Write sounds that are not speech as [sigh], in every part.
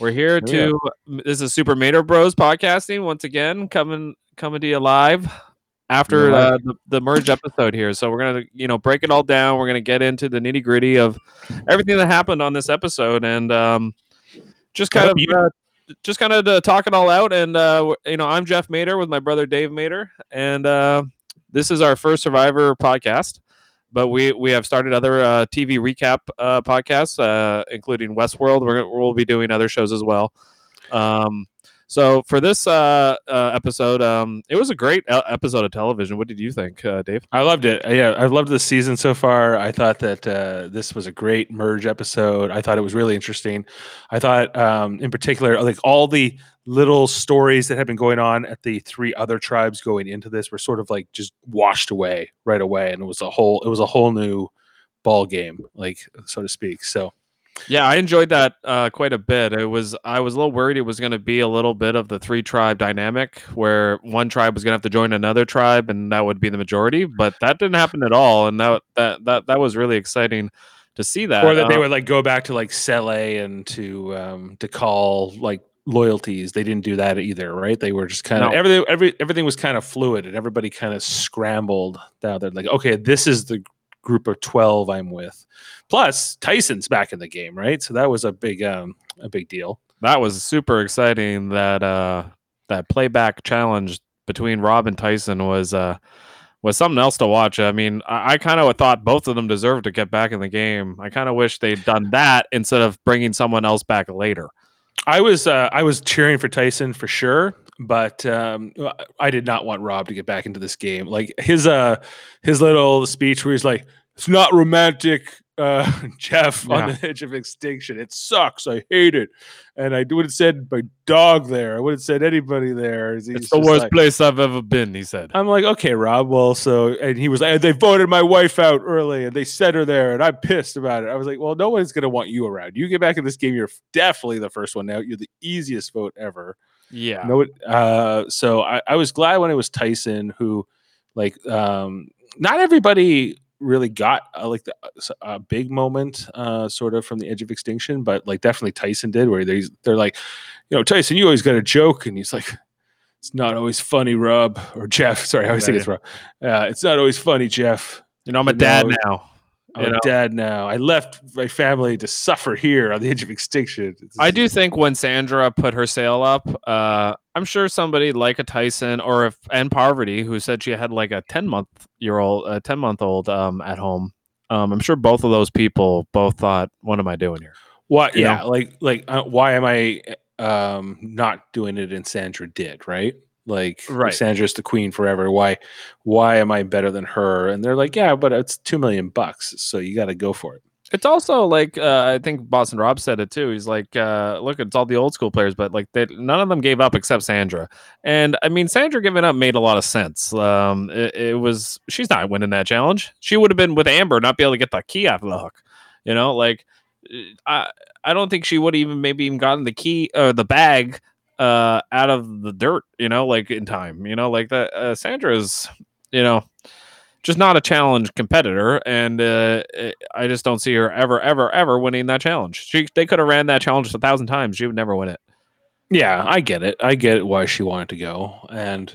We're here to. This is Super Mater Bros podcasting once again, coming coming to you live after Live. uh, the, the merge episode here. So we're gonna you know break it all down. We're gonna get into the nitty gritty of everything that happened on this episode and um, just kind of uh, just kind of to talk it all out. And uh, you know, I'm Jeff Mater with my brother Dave Mater, and uh, this is our first Survivor podcast. But we we have started other uh, TV recap uh, podcasts, uh, including Westworld. We're, we'll be doing other shows as well. Um, so for this uh, uh, episode, um, it was a great e- episode of television. What did you think, uh, Dave? I loved it. Yeah, I've loved the season so far. I thought that uh, this was a great merge episode. I thought it was really interesting. I thought, um, in particular, like all the little stories that had been going on at the three other tribes going into this were sort of like just washed away right away, and it was a whole it was a whole new ball game, like so to speak. So Yeah, I enjoyed that uh, quite a bit. It was I was a little worried it was going to be a little bit of the three tribe dynamic, where one tribe was going to have to join another tribe, and that would be the majority. But that didn't happen at all, and that that that that was really exciting to see that. or that they Uh, would like go back to like Sele and to um Dakal like loyalties. They didn't do that either, right? They were just kind of No. everything every everything was kind of fluid and everybody kind of scrambled down there like, okay, this is the group of 12 I'm with. Plus Tyson's back in the game, right? So that was a big um a big deal. that was super exciting. That uh, that buyback challenge between Rob and Tyson was uh, was something else to watch. I mean, I, I kind of thought both of them deserved to get back in the game. I kind of wish they'd done that instead of bringing someone else back later. I was uh, I was cheering for Tyson for sure, but um, I did not want Rob to get back into this game. Like his uh his little speech where he's like, "It's not romantic, uh, [laughs] Jeff, on the edge of extinction. It sucks. I hate it." And I would have said my dog there. I would have said anybody there. He's It's the worst like- place I've ever been, he said. I'm like, okay, Rob. Well, so and he was like, they voted my wife out early, and they sent her there, and I'm pissed about it. I was like, well, no one's gonna want you around. You get back in this game, you're definitely the first one out. You're the easiest vote ever. Yeah. No, uh, so I, I was glad when it was Tyson who, like, um, not everybody really got uh, like the, s- a big moment, uh, sort of from the edge of extinction, but like definitely Tyson did, where they they're like, you know, Tyson, you always got a joke, and he's like. It's not always funny, Rob or Jeff. Sorry, I always think it's Rob. Uh, it's not always funny, Jeff. You know, I'm a You dad know, now. I'm You a know? dad now. I left my family to suffer here on the edge of extinction. I do think when Sandra put her sail up, uh, I'm sure somebody like a Tyson or if and Parvati, who said she had like a 10 month year old, a 10 month old um, at home. Um, I'm sure both of those people both thought, "What am I doing here?" What? you know? Yeah, like like uh, why am I um not doing it and Sandra did, right? Like Right. Sandra's the queen forever. Why why am I better than her? And they're like, Yeah, but it's two million bucks, so you gotta go for it. It's also like uh, I think Boston Rob said it too. He's like, uh, "Look, it's all the old school players, but like they, none of them gave up except Sandra." And I mean, Sandra giving up made a lot of sense. Um, it, it was she's not winning that challenge. She would have been with Amber, not be able to get the key out of the hook. You know, like uh, I I don't think she would even maybe even gotten the key or the bag uh out of the dirt. You know, like in time. You know, like that. Uh, Sandra is you know just not a challenge competitor, and uh, eh, I just don't see her ever, ever, ever winning that challenge. She they could have ran that challenge a thousand times. She would never win it. Yeah, I get it. I get why she wanted to go. And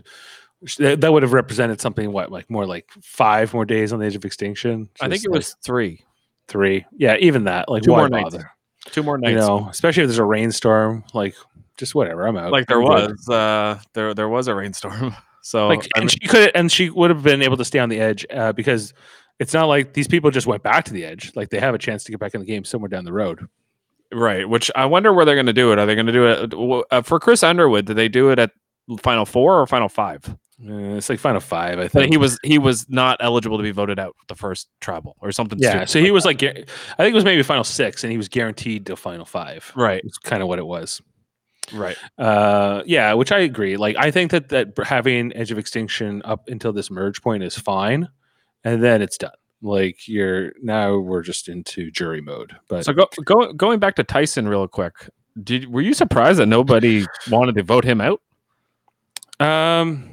that would have represented something what like more like five more days on the edge of extinction. I think it like was three, three. Yeah, even that. Like Two why more nights. bother? two more nights. You know, especially if there's a rainstorm, like just whatever. I'm out. like there I'm good. was, uh, there there was a rainstorm. [laughs] So like I and she could and she would have been able to stay on the edge uh, because it's not like these people just went back to the edge like they have a chance to get back in the game somewhere down the road right. Which I wonder where they're going to do it. Are they going to do it uh, for Chris Underwood? Did they do it at final four or final five? Uh, it's like final five i But think he was he was not eligible to be voted out the first tribal or something. yeah stupid so he was that. like i think it was maybe final six and he was guaranteed to final five right, it's kind of what it was right. uh yeah which i agree like i think that that having edge of extinction up until this merge point is fine and then it's done like you're now we're just into jury mode but So go, go going back to Tyson real quick. Did were you surprised that nobody [laughs] wanted to vote him out? Um,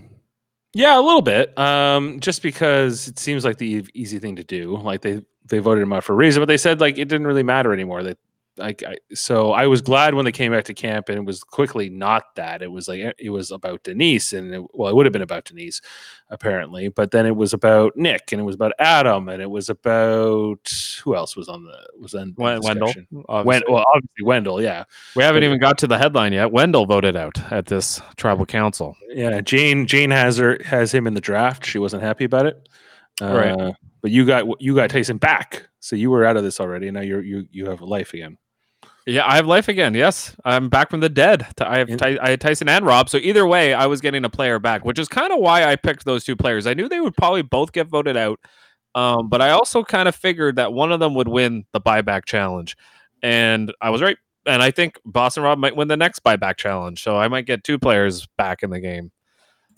yeah, a little bit. Um, just because it seems like the easy thing to do. Like they they voted him out for a reason, but they said like it didn't really matter anymore. That like I, so I was glad when they came back to camp and it was quickly not that. It was like it was about Denise and it, well, it would have been about Denise apparently, but then it was about Nick and it was about Adam and it was about who else was on the was on Wendell. obviously. well, obviously Wendell, yeah, we haven't but- even got to the headline yet. Wendell voted out at this tribal council. yeah. Jane Jane has her has him in the draft. She wasn't happy about it, uh, Right. But you got you got Tyson back, so you were out of this already. and Now you're you you have a life again. Yeah, I have life again. Yes, I'm back from the dead. I have Ty- I had Tyson and Rob. So either way, I was getting a player back, which is kind of why I picked those two players. I knew they would probably both get voted out, um, but I also kind of figured that one of them would win the buyback challenge, and I was right. And I think Boston Rob might win the next buyback challenge, so I might get two players back in the game.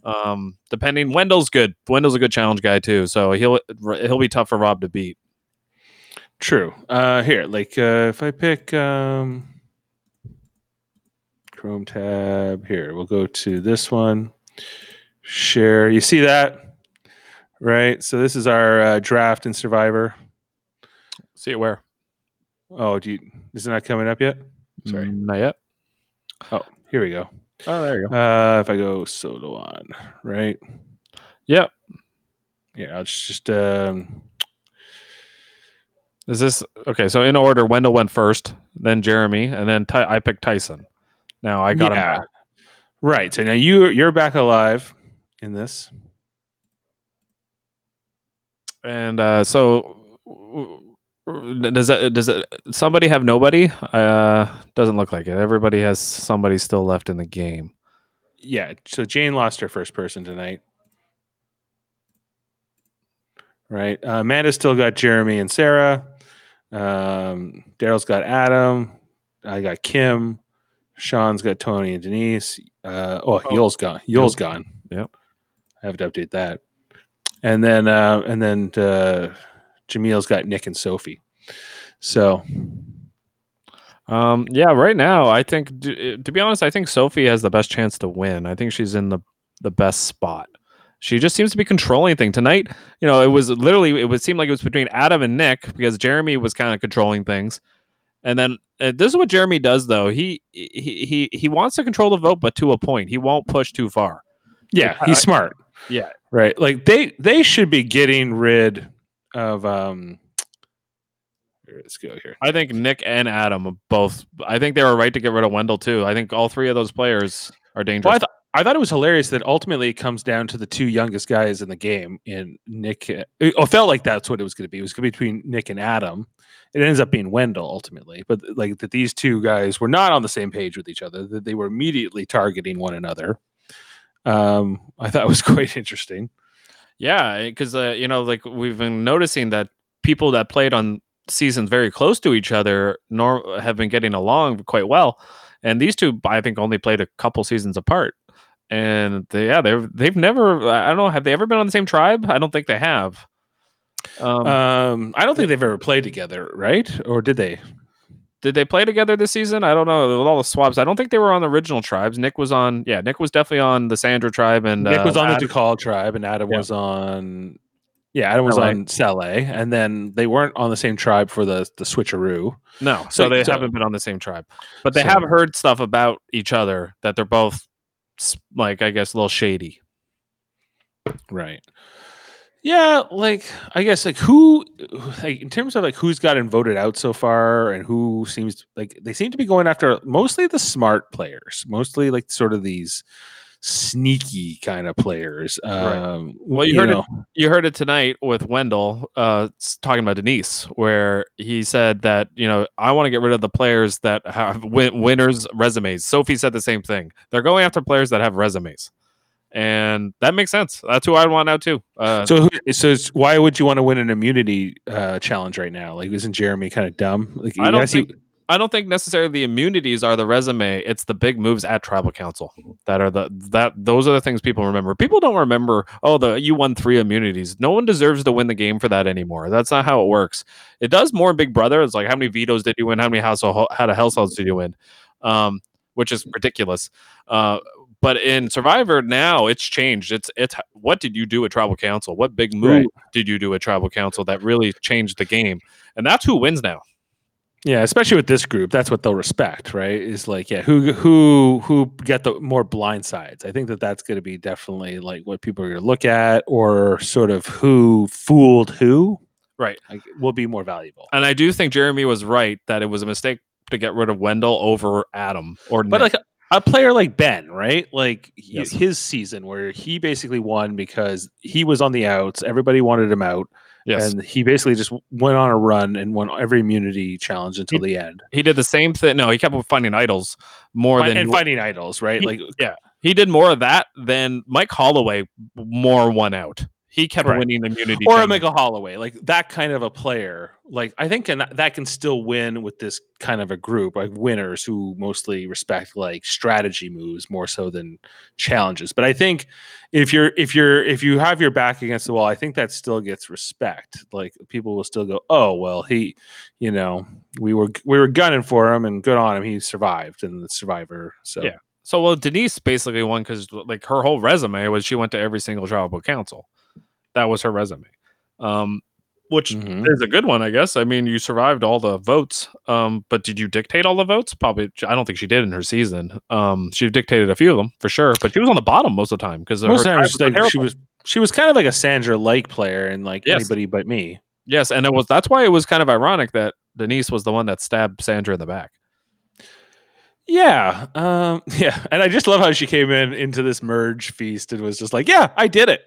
Um, depending, Wendell's good. Wendell's a good challenge guy too, so he'll he'll be tough for Rob to beat. True. Uh here, like uh if I pick um Chrome tab here, we'll go to this one. Share. You see that? Right. So this is our uh, draft and survivor. See it where? Oh, do you is it not coming up yet? Sorry. Mm, not yet. Oh, here we go. Oh, there you go. Uh if I go solo on, right? Yep. Yeah, I'll just, just um Is this okay? So in order, Wendell went first, then Jeremy, and then Ty- I picked Tyson. Now I got yeah. him back. Right. So now you you're back alive in this. And uh, so does that does it, somebody have nobody? Uh, doesn't look like it. Everybody has somebody still left in the game. Yeah. So Jane lost her first person tonight. Right. Uh, Amanda's still got Jeremy and Sarah. Um, Daryl's got Adam. I got Kim. Sean's got Tony and Denise. Uh, oh, Oh. Yul's gone. Yul's gone. Yep. I have to update that. And then uh, and then uh, Jamil's got Nick and Sophie. So Um, yeah, right now I think to be honest, I think Sophie has the best chance to win. I think she's in the the best spot. She just seems to be controlling thing tonight. You know, it was literally it would seem like it was between Adam and Nick because Jeremy was kind of controlling things. And then uh, this is what Jeremy does though. He he he he wants to control the vote but to a point. He won't push too far. yeah, he's smart. Yeah. Right. Like they they should be getting rid of um let's go here. I think Nick and Adam both I think they were right to get rid of Wendell too. I think all three of those players are dangerous. Well, I, th- I thought it was hilarious that ultimately it comes down to the two youngest guys in the game in Nick. uh, It felt like that's what it was going to be. It was going to be between Nick and Adam. It ends up being Wendell ultimately, but like that these two guys were not on the same page with each other. That they were immediately targeting one another. Um, I thought it was [laughs] quite interesting. Yeah, because uh, you know, like we've been noticing that people that played on seasons very close to each other nor have been getting along quite well, and these two, I think, only played a couple seasons apart. And they, yeah, they've they've never. I don't know. Have they ever been on the same tribe? I don't think they have. Um, Um, I don't think they've ever played together, right? Or did they? did they play together this season? I don't know. With all the swaps, I don't think they were on the original tribes. Nick was on. Yeah, Nick was definitely on the Sandra tribe, and Nick uh, was on Adam- the Dakal tribe, and Adam Yeah. was on. Yeah, Adam was LA. on Sele, and then they weren't on the same tribe for the the switcheroo. No, so So- they so- haven't been on the same tribe, but they So- have heard stuff about each other that they're both like, I guess, a little shady. Right. Yeah, like I guess like who like in terms of like who's gotten voted out so far and who seems like they seem to be going after mostly the smart players, mostly like sort of these sneaky kind of players. Right. Um Well, you heard it- You heard it tonight with Wendell uh, talking about Denise, where he said that you know I want to get rid of the players that have win- winners resumes. Sophie said the same thing. They're going after players that have resumes, and that makes sense. That's who I want out too. Uh, So, who, so it's, why would you want to win an immunity uh, challenge right now? Like, isn't Jeremy kind of dumb? Like, I don't yes, he- think I don't think necessarily the immunities are the resume. It's the big moves at tribal council that are the that those are the things people remember. People don't remember. Oh, the you won three immunities. No one deserves to win the game for that anymore. That's not how it works. It does more Big Brother. It's like how many vetoes did you win? How many house how to households did you win? Um, which is ridiculous. Uh, but in Survivor now it's changed. It's it's what did you do at tribal council? What big move Right. did you do at tribal council that really changed the game? And that's who wins now. Yeah, especially with this group, that's what they'll respect, right? Is like, yeah, who who who get the more blind sides. I think that that's going to be definitely like what people are going to look at, or sort of who fooled who, Right. Like, will be more valuable. And I do think Jeremy was right that it was a mistake to get rid of Wendell over Adam or But Nick. like a player like Ben, right? Like Yes. his season where he basically won because he was on the outs, everybody wanted him out, yes, and he basically just went on a run and won every immunity challenge until the end. he did the same thing. No, he kept finding idols more Fi- than and finding idols, right? He- Like yeah. He did more of that than Mike Holloway more won out. He kept winning immunity. or a. Michael Holloway, like that kind of a player. Like I think can, that can still win with this kind of a group, like winners who mostly respect like strategy moves more so than challenges. But I think if you're if you're if you have your back against the wall, I think that still gets respect. Like people will still go, oh well, he, you know, we were we were gunning for him and good on him. He survived and the survivor. So Yeah. So well, Denise basically won because like her whole resume was she went to every single tribal council. That was her resume, um, which Mhm. is a good one, I guess. I mean, you survived all the votes, um, but did you dictate all the votes? Probably. I don't think she did in her season. Um, she dictated a few of them for sure, but she was on the bottom most of the time because most of the time, it's her like she was she was kind of like a Sandra like player and like Yes. anybody but me. yes, and it was that's why it was kind of ironic that Denise was the one that stabbed Sandra in the back. Yeah, um, [laughs] yeah, and I just love how she came in into this merge feast and was just like, "Yeah, I did it."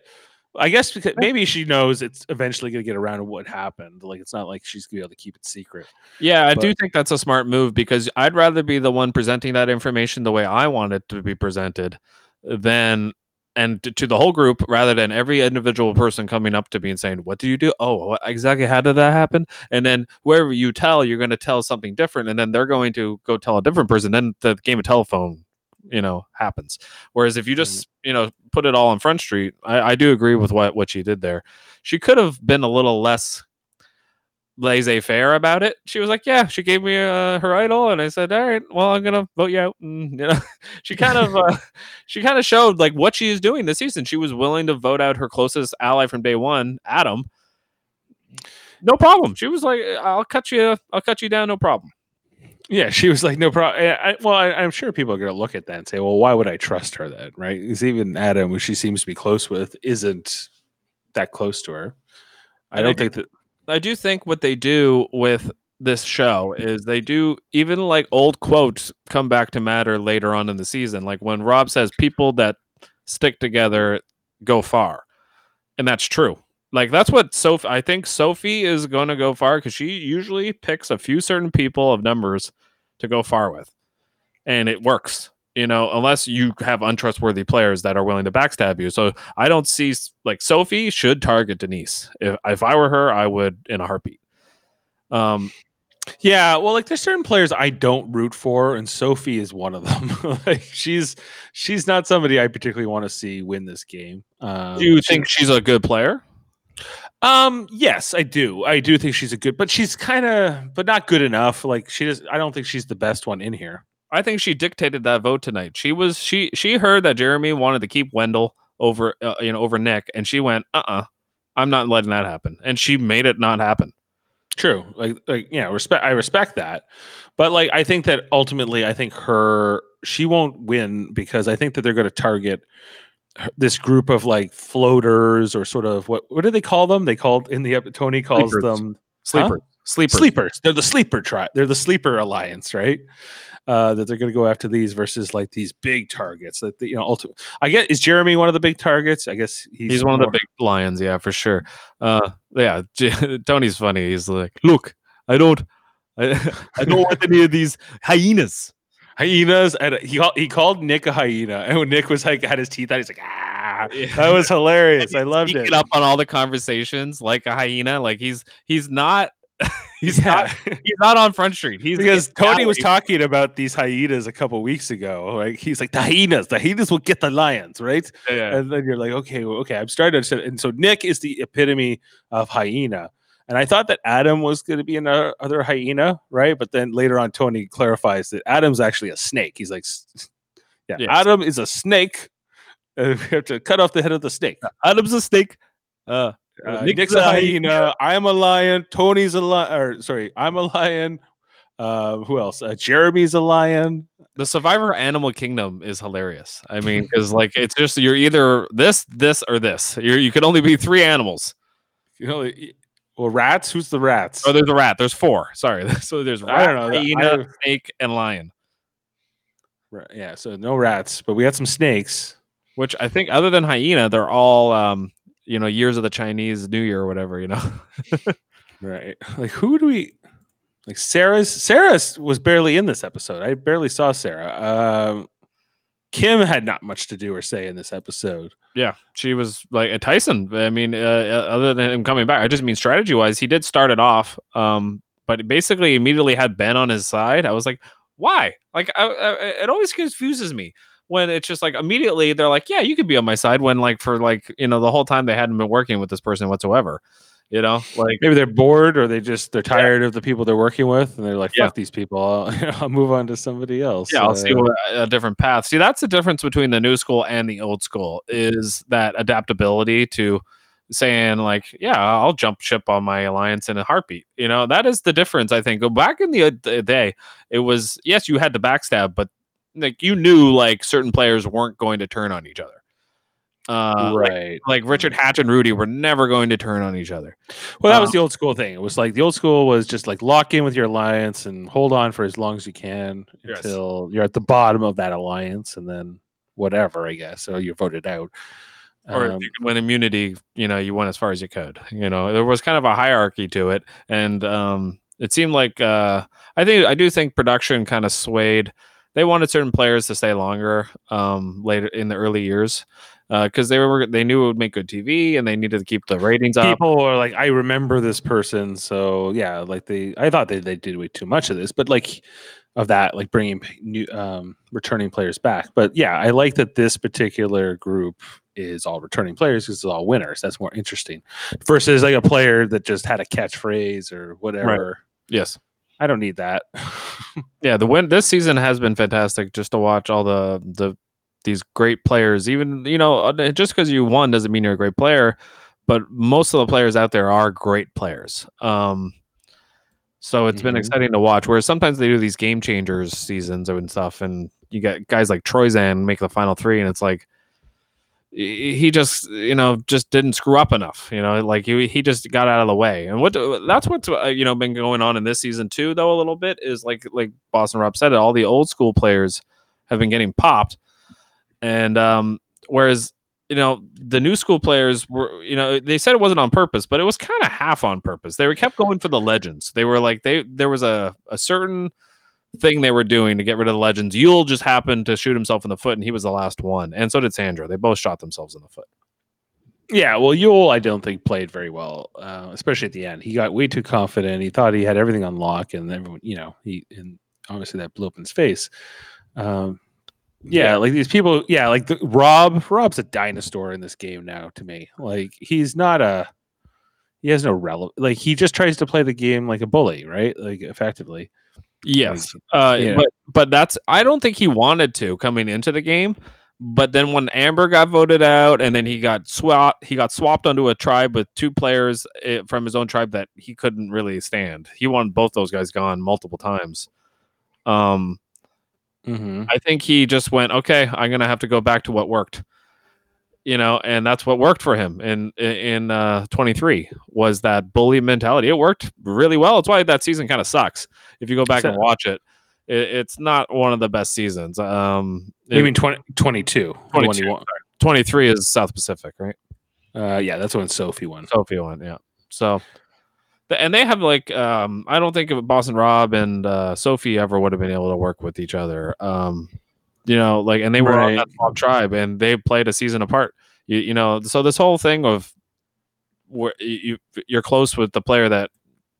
I guess because maybe she knows it's eventually going to get around to what happened. Like it's not like she's going to be able to keep it secret. Yeah, I do think that's a smart move because I'd rather be the one presenting that information the way I want it to be presented than and to the whole group rather than every individual person coming up to me and saying, "What do you do? Oh, what, exactly how did that happen?" And then wherever you tell, you're going to tell something different, and then they're going to go tell a different person. Then the game of telephone, you know, happens. Whereas if you just you know put it all on Front Street, I, I do agree with what what she did there. She could have been a little less laissez faire about it. She was like, "Yeah." She gave me uh, her idol, and I said, "All right, well, I'm gonna vote you out." And you know, [laughs] she kind of uh, [laughs] she kind of showed like what she is doing this season. She was willing to vote out her closest ally from day one, Adam. No problem. She was like, "I'll cut you. I'll cut you down. No problem." Yeah, she was like, "No problem." I, well, I, I'm sure people are going to look at that and say, "Well, why would I trust her then?" Right? Because even Adam, who she seems to be close with, isn't that close to her. I And don't do- think that. I do think what they do with this show is they do even like old quotes come back to matter later on in the season. Like when Rob says people that stick together go far. And that's true. Like that's what Sophie I think Sophie is going to go far cuz she usually picks a few certain people of numbers to go far with. And it works. You know, unless you have untrustworthy players that are willing to backstab you. So I don't see like Sophie should target Denise. If if I were her, I would in a heartbeat. Um, Yeah, well, like there's certain players I don't root for, and Sophie is one of them. [laughs] like she's she's not somebody I particularly want to see win this game. Um, do you think she's a good player? Um, yes, I do. I do think she's a good, but she's kind of, but not good enough. Like she does. I don't think she's the best one in here. I think she dictated that vote tonight. She was she she heard that Jeremy wanted to keep Wendell over uh, you know over Nick, and she went, uh, uh-uh, uh, i am not letting that happen, and she made it not happen. True. Like, like, yeah, respect. I respect that, but like, I think that ultimately, I think her she won't win because I think that they're going to target this group of like floaters or sort of what what do they call them? They called in the Tony calls Sleepers. them Sleeper, sleeper, sleepers. They're the sleeper tribe. They're the sleeper alliance, right? Uh, that they're going to go after these versus like these big targets. That the, you know, ultimately, I guess is Jeremy one of the big targets. I guess he's, He's, one of the big lions, yeah, for sure. Uh, yeah, [laughs] Tony's funny. He's like, look, I don't, I, [laughs] I don't want any of these hyenas. Hyenas. And he called, he called Nick a hyena, and when Nick was like had his teeth out, he's like, ah, that was hilarious. I loved Speaking it. up on all the conversations like a hyena. Like he's he's not [laughs] he's not he's not on Front Street. He's because Tony was talking about these hyenas a couple weeks ago. Like he's like the hyenas, the hyenas will get the lions, right? Yeah. And then you're like, okay, well, okay, I'm starting to understand. And so Nick is the epitome of hyena. And I thought that Adam was going to be another other hyena, right? But then later on, Tony clarifies that Adam's actually a snake. He's like, yeah, Yes. Adam is a snake. [laughs] Uh, we have to cut off the head of the snake. Adam's a snake. Uh, Uh, Nick's Nick's, a a hyena. I'm a lion. Tony's a lion. Or sorry, I'm a lion. Uh, who else? Uh, Jeremy's a lion. The Survivor Animal Kingdom is hilarious. I mean, [laughs] because like it's just you're either this, this, or this. You you can only be three animals. You know, y- well, rats. Who's the rats? Oh, there's a rat. There's four. Sorry. [laughs] So there's rat, I don't know. hyena, I- snake, and lion. Ra- yeah, so no rats, but we had some snakes. Which I think, other than hyena, they're all um, you know, years of the Chinese New Year or whatever. You know. [laughs] Right. Like who do we like Sarah's Sarah's was barely in this episode. I barely saw Sarah. Um Kim had not much to do or say in this episode. Yeah, she was like Tyson. I mean, uh, uh, other than him coming back, I just mean strategy wise, he did start it off, um, but basically immediately had Ben on his side. I was like, why? Like, I, I, it always confuses me when it's just like immediately they're like, yeah, you could be on my side. When like for like you know the whole time they hadn't been working with this person whatsoever. You know, like Maybe they're bored or they just they're tired of the people they're working with and they're like, Yeah. fuck these people. I'll, [laughs] I'll move on to somebody else. yeah, I'll see what, a different path. See, that's the difference between the new school and the old school is that adaptability to saying like, yeah, I'll jump ship on my alliance in a heartbeat. You know, that is the difference. I think. Go back in the, uh, the day, it was yes, you had to backstab, but like you knew like certain players weren't going to turn on each other. Uh, right. like Richard Hatch and Rudy were never going to turn on each other. Well, that was Um, the old school thing. It was like the old school was just like lock in with your alliance and hold on for as long as you can Yes. until you're at the bottom of that alliance, and then whatever, I guess. So you're voted out. or if Um, you could win immunity, you know, you went as far as you could. You know, there was kind of a hierarchy to it, and um, it seemed like uh, I think I do think production kind of swayed. They wanted certain players to stay longer um, later in the early years because they were they knew it would make good TV and they needed to keep the ratings up. people are like, I remember this person, so yeah, like they, I thought they they did way too much of this, but like of that, like bringing new um returning players back. But yeah, I like that this particular group is all returning players because it's all winners. That's more interesting versus like a player that just had a catchphrase or whatever. Yes, I don't need that. [laughs] yeah. The win this season has been fantastic just to watch all the the these great players. Even you know, uh, just because you won doesn't mean you're a great player. But most of the players out there are great players. Um, so it's been Mhm. exciting to watch. Whereas sometimes they do these game changers seasons and stuff, and you get guys like Troyzan make the final three, and it's like he just you know just didn't screw up enough. You know, like he he just got out of the way. And what that's what's uh, you know been going on in this season too, though a little bit is like like Boston Rob said it. All the old school players have been getting popped, and um, whereas you know the new school players were you know they said it wasn't on purpose but it was kind of half on purpose they were kept going for the legends they were like they there was a, a certain thing they were doing to get rid of the legends yul just happened to shoot himself in the foot and he was the last one and so did sandra they both shot themselves in the foot yeah, well, Yul, I don't think played very well, uh, especially at the end. He got way too confident. He thought he had everything on lock, and everyone, you know, he and obviously that blew up in his face. Um, yeah, like these people, yeah, like the, Rob. Rob's a dinosaur in this game now. To me, like he's not a. He has no relevant. Like he just tries to play the game like a bully, right? Like effectively. yes uh yeah. but but that's i don't think he wanted to coming into the game but then when amber got voted out and then he got swapped he got swapped onto a tribe with two players eh, from his own tribe that he couldn't really stand he wanted both those guys gone multiple times um Mm-hmm. I think he just went, okay, I'm gonna have to go back to what worked, you know, and that's what worked for him in in uh, 23 was that bully mentality. It worked really well. It's why that season kind of sucks. If you go back and watch it, it, it's not one of the best seasons. Um, You it- mean 20, 22. the 22, 23 is South Pacific, right? Uh, yeah, that's when Sophie won. Sophie one, yeah. So, and they have like, um, I don't think of Boston Rob and uh, Sophie ever would have been able to work with each other. Um, you know, like, and they were on that tribe, and they played a season apart. You, you know, so this whole thing of where you you- you're close with the player that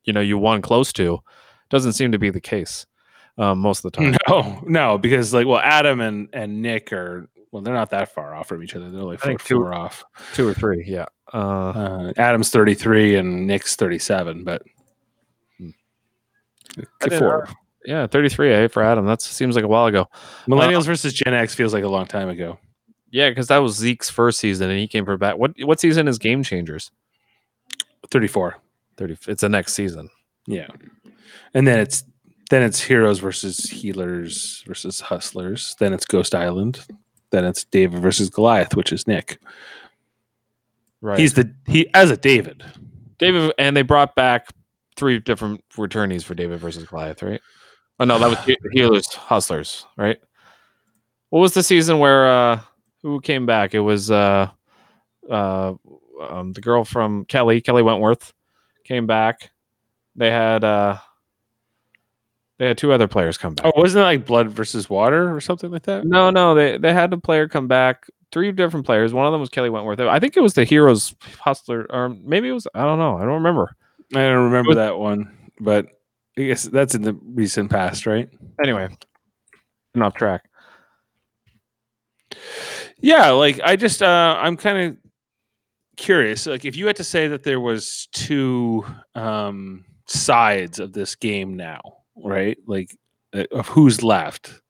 you know you won close to doesn't seem to be the case um, most of the time. [laughs] No, no, because like, well, Adam and and Nick are well, they're not that far off from each other. They're like I four, two- four off. Two or three, yeah. Uh, Uh, Adam's thirty three and Nick's thirty seven, but Hmm. I four. yeah, 33 eh, for Adam. That seems like a while ago. Millennials versus Gen X feels like a long time ago. Yeah, because that was Zeke's first season, and he came for back. What what season is Game Changers? Thirty four. Thirty. It's the next season. Yeah, and then it's Then it's heroes versus healers versus hustlers. Then it's Ghost Island. Then it's David versus Goliath, which is Nick. Right. He's the he as a David. David, and they brought back three different returnees for David versus Goliath, right? Oh no, that was He- [laughs] Healers Hustlers, right? What was the season where uh who came back? It was uh uh um, the girl from Kelly, Kelley Wentworth, came back. They had uh they had two other players come back. Oh, wasn't it like Blood versus Water or something like that? No, no, they they had a player come back. Three different players. One of them was Kelley Wentworth. I think it was the Heroes Hustler, or maybe it was. I don't know. I don't remember. I don't remember Was- that one, but I guess that's in the recent past, right? Anyway, off track. Yeah, like I just uh I'm kind of curious. Like if you had to say that there was two um sides of this game now, right? Like uh, of who's left.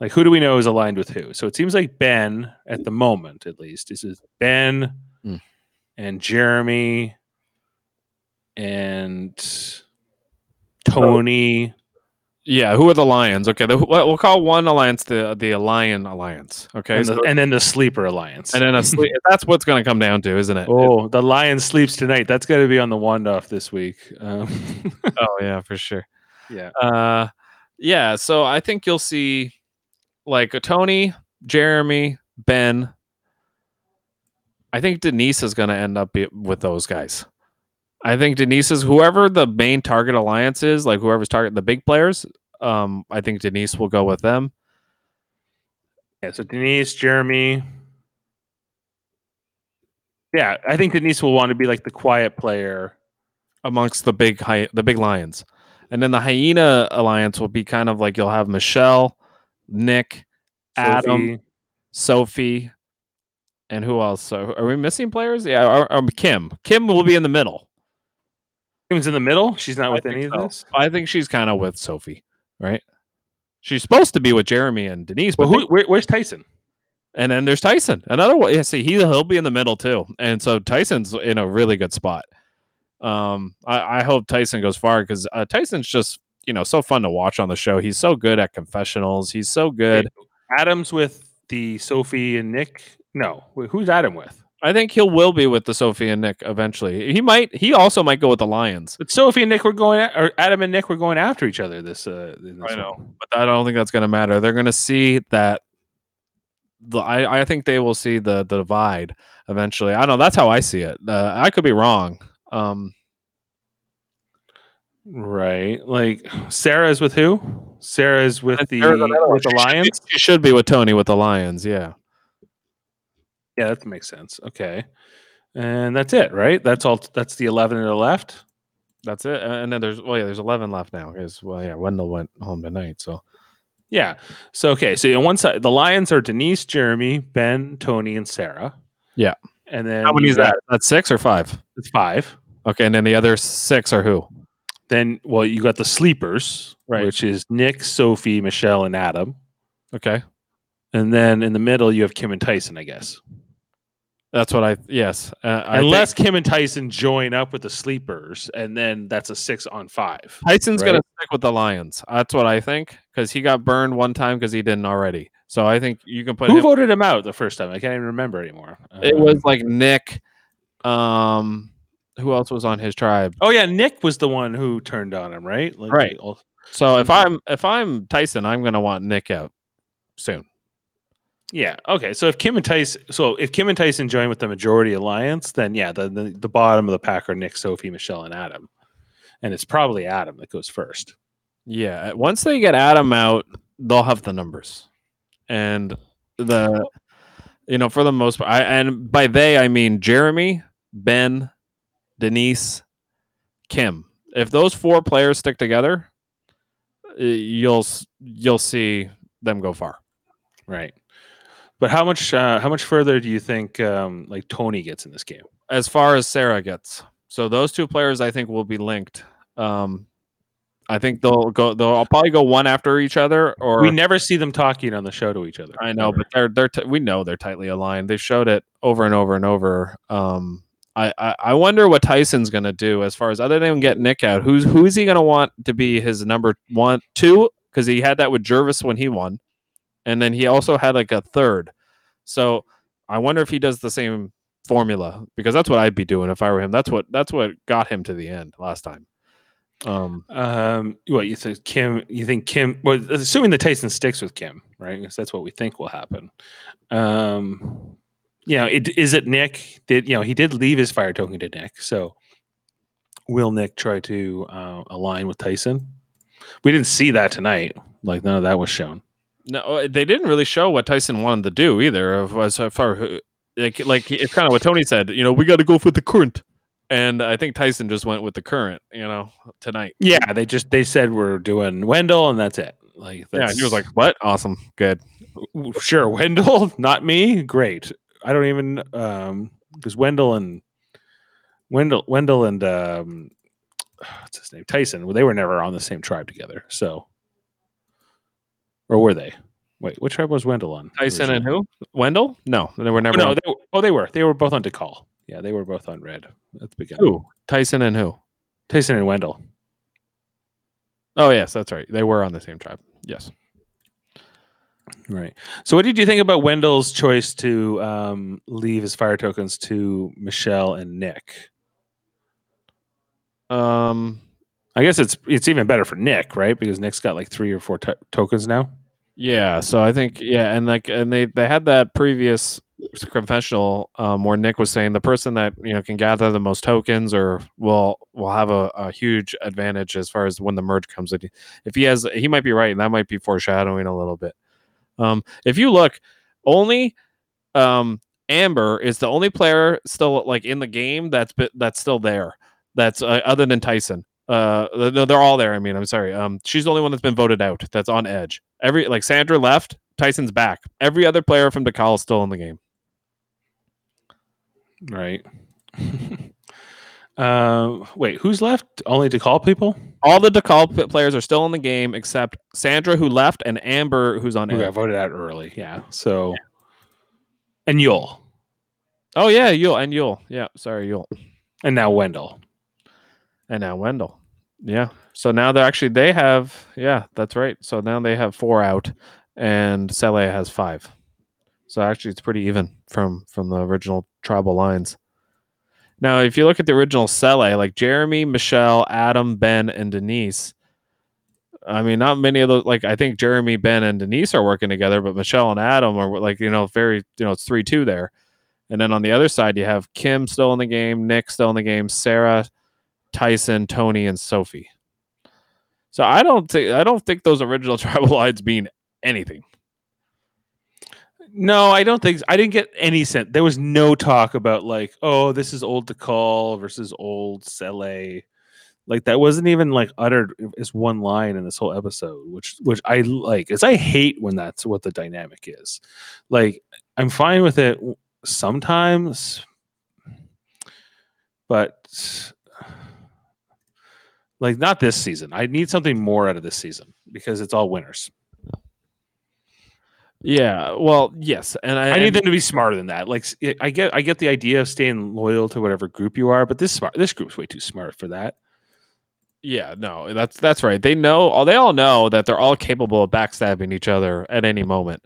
Like who do we know is aligned with who? So it seems like Ben at the moment at least is it Ben Hmm. and Jeremy and Tony. Yeah, who are the Lions? Okay, the, we'll we'll call one alliance the the Lion Alliance. Okay, and, so- and then the sleeper alliance. and then a sleep, [laughs] that's what's going to come down to, isn't it? Oh, the lion sleeps tonight. That's got to be on the wand off this week. Um, [laughs] oh yeah, for sure. Yeah. Uh, yeah. So I think you'll see like a Tony, Jeremy, Ben. I think Denise is going to end up be- with those guys. I think Denise is whoever the main target alliance is, like whoever's target the big players. Um, I think Denise will go with them. Yeah. So Denise, Jeremy. Yeah, I think Denise will want to be like the quiet player. amongst the big hy- the big lions and then the hyena alliance will be kind of like you'll have michelle nick adam Sophie. sophie and who else so are we missing players yeah or, or kim kim will be in the middle Kim's in the middle. She's not I with any of so. this. i think she's kind of with sophie right she's supposed to be with jeremy and denise but Well, who, where, where's Tyson? and then there's tyson another one yeah see he, he'll be in the middle too and so tyson's in a really good spot um i, I hope tyson goes far because uh, tyson's just you know so fun to watch on the show he's so good at confessionals he's so good Adam's with the Sophie and Nick. No, who's Adam with? i think he'll will be with the sophie and nick eventually he might he also might go with the lions But Sophie and Nick were going, or Adam and Nick were going after each other. This, uh, in this I know. one. but i don't think that's going to matter they're going to see that the I, I think they will see the, the divide eventually i don't know that's how i see it uh, i could be wrong um Right. Like Sarah's with who? Sarah's with the Sarah's another one. with the She should be- Lions. she should be with tony with the lions yeah Yeah, that makes sense. Okay. And that's it, right? That's all that's the 11 to the left. That's it. And then there's well, yeah, there's eleven left now because well, yeah, Wendell went home tonight. So Yeah. So okay, so on one side the Lions are Denise, Jeremy, Ben, Tony, and Sarah. Yeah. And then how many is that? That's six or five. It's five. Okay, and then the other six are who? Then well, you got the sleepers, Right. which is Nick, Sophie, Michelle, and Adam. Okay, And then in the middle you have Kim and Tyson, I guess. that's what I yes. Uh, I Unless think Kim and Tyson join up with the sleepers, and then that's a six on five. Tyson's right? gonna stick with the Lions. That's what I think because he got burned one time because he didn't already. So I think you can put Who him. voted him out the first time? I can't even remember anymore. It was like Nick. Um, who else was on his tribe? Oh yeah, Nick was the one who turned on him, right? Like, Right. all- So if mm-hmm. I'm if I'm Tyson, I'm gonna want Nick out soon. Yeah. Okay. So if Kim and Tyson, so if Kim and Tyson join with the majority alliance, then yeah, the the, the bottom of the pack are Nick, Sophie, Michelle, and Adam, and it's probably Adam that goes first. Yeah, uh, once they get Adam out, they'll have the numbers, and the you know for the most part, I, and by they I mean Jeremy, Ben, Denise, Kim. If those four players stick together, you'll you'll see them go far. Right. But how much uh, how much further do you think um, like Tony gets in this game? As far as Sarah gets, so those two players I think will be linked. Um, I think they'll go. They'll probably go one after each other, or we never see them talking on the show to each other. I know, ever. but they're they're t- we know they're tightly aligned. They showed it over and over and over. Um, I, I I wonder what Tyson's gonna do as far as other than get Nick out. Who's who's he gonna want to be his number one, two? Because he had that with Gervase when he won, and then he also had like a third. So I wonder if he does the same formula because that's what I'd be doing if I were him. That's what that's what got him to the end last time. Um, Um, what you think, Kim? You think Kim? Well, assuming the Tyson sticks with Kim, right? Because that's what we think will happen. Um, you know, it, is it Nick? Did you know he did leave his fire token to Nick? So will Nick try to uh, align with Tyson? We didn't see that tonight. Like none of that was shown. No, uh, they didn't really show what Tyson wanted to do either. As far uh, like like it's kind of what Tony said. You know, we got to go for the current, and I think Tyson just went with the current. You know, tonight. Yeah, they just they said we're doing Wendell, and that's it. Like, Yeah, he was like, "What? Awesome, good." sure, Wendell, [laughs] not me. Great. I don't even um because Wendell and Wendell Wendell and um [sighs] what's his name Tyson. Well, they were never on the same tribe together. So, or were they? Wait, which tribe was Wendell on? Tyson and who? Wendell? No, they were Oh, never. no, on- they were, oh, they were. They were both on Dakal. Yeah, they were both on Red at the beginning. who? Tyson and who? Tyson and Wendell. Oh yes, that's right. They were on the same tribe. Yes. Right. So, what did you think about Wendell's choice to um, leave his fire tokens to Michelle and Nick? Um. I guess it's it's even better for Nick, right? Because Nick's got like three or four to- tokens now. Yeah. So I think yeah, and like and they they had that previous confessional um, where Nick was saying the person that you know can gather the most tokens or will will have a, a huge advantage as far as when the merge comes in. If he has, he might be right, and that might be foreshadowing a little bit. Um, if you look, only um, Amber is the only player still like in the game that's bit, that's still there. That's uh, other than Tyson. Uh, no, they're all there. I mean, I'm sorry. Um, she's the only one that's been voted out. That's on edge. Every like Sandra left, Tyson's back. Every other player from Dakal is still in the game. Right. [laughs] um, wait, who's left? Only Dakal people All the Dakal p- players are still in the game except Sandra, who left, and Amber, who's on who got voted out early. Yeah. So, and Yul, Oh yeah, Yul and Yul. Yeah, sorry, Yul. and now Wendell. And now Wendell. Yeah. So now they're actually they have yeah, that's right. So now they have four out and Sele has five. So actually it's pretty even from from the original tribal lines. Now if you look at the original Sele, like Jeremy, Michelle, Adam, Ben, and Denise, I mean not many of those like I think Jeremy, Ben, and Denise are working together, but Michelle and Adam are like, you know, very you know, it's three two there. And then on the other side you have Kim still in the game, Nick still in the game, Sarah, Tyson, Tony, and Sophie. So I don't think I don't think those original [laughs] tribal lines mean anything. No, I don't think I didn't get any sense. There was no talk about like, oh, this is old Dakal versus old Sele. Like that wasn't even like uttered as one line in this whole episode, which which I like. Is I hate when that's what the dynamic is. Like I'm fine with it sometimes, but like not this season. I need something more out of this season because it's all winners. Yeah, well, yes, and I, I need and- them to be smarter than that. Like I get, I get the idea of staying loyal to whatever group you are, but this smart, this group's way too smart for that. Yeah, no, that's that's right. They know all they all know that they're all capable of backstabbing each other at any moment.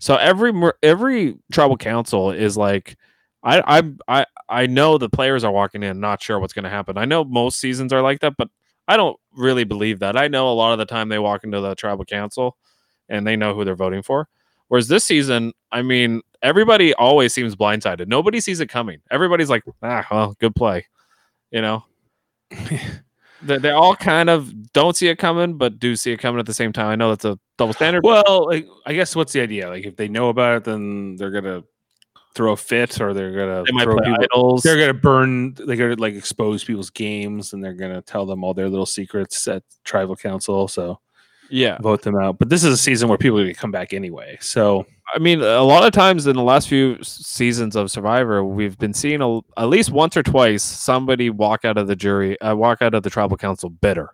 So every every tribal council is like, I I I I know the players are walking in not sure what's going to happen. I know most seasons are like that, but I don't really believe that. I know a lot of the time they walk into the tribal council and they know who they're voting for. Whereas this season, I mean, everybody always seems blindsided. Nobody sees it coming. Everybody's like, ah, well, good play, you know [laughs] they, they all kind of don't see it coming, but do see it coming at the same time. I know that's a double standard. Well, like I guess what's the idea? Like if they know about it, then they're gonna throw a fit, or they're gonna they throw people- idols. They're gonna burn. They're gonna like expose people's games, and they're gonna tell them all their little secrets at tribal council. So Yeah, vote them out. But this is a season where people are gonna come back anyway. So I mean, a lot of times in the last few seasons of Survivor, we've been seeing a, at least once or twice somebody walk out of the jury, uh, walk out of the tribal council bitter,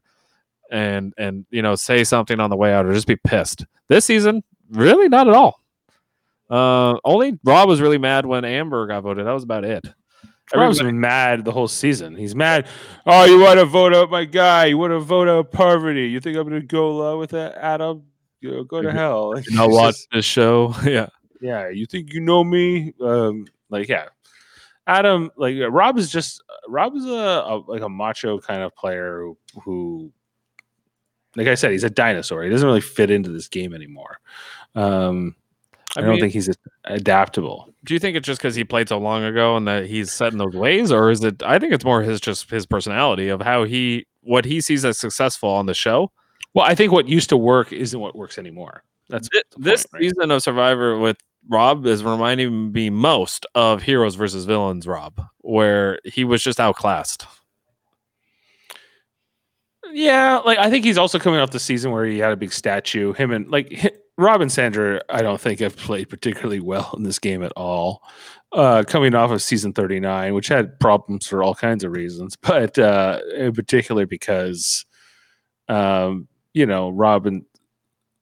and and you know say something on the way out or just be pissed. This season, really not at all. Uh, only Rob was really mad when Amber got voted. That was about it. Everybody- been mad the whole season. He's mad. Oh, you want to vote out my guy? You want to vote out Parvati? You think I'm going to go along with that, Adam? You know, go to hell. Like, You know he's [laughs] what? just- This show, [laughs] yeah. yeah, you think you know me? Um, like, yeah, Adam. Like, Rob is just Rob is a, a like a macho kind of player who, who, like I said, he's a dinosaur. He doesn't really fit into this game anymore. Um, I, I don't think he's adaptable. Do you think it's just because he played so long ago and that he's set in those ways, or is it? I think it's more his just his personality of how he what he sees as successful on the show. Well, I think what used to work isn't what works anymore. That's Thi- the this right? season of Survivor with Rob is reminding me most of Heroes versus Villains Rob, where he was just outclassed. Yeah, like I think he's also coming off the season where he had a big statue. Him and like Rob and Sandra, I don't think have played particularly well in this game at all. Uh, coming off of season 39, which had problems for all kinds of reasons, [laughs] but uh, in particular because, um, you know, Rob and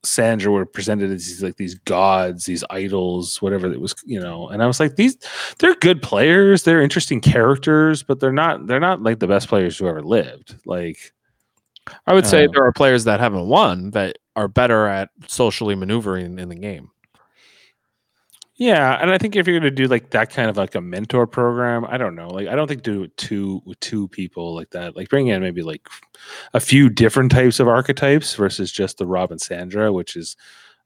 Sandra were presented as these like these gods, these idols, whatever it was, you know. And I was like, these they're good players, they're interesting characters, but they're not they're not like the best players who ever lived. Like I would say Uh, there are players that haven't won that are better at socially maneuvering in the game. Yeah, and I think if you're gonna do like that kind of like a mentor program, I don't know. Like I don't think do two with two people like that. Like bring in maybe like a few different types of archetypes versus just the Rob and Sandra, which is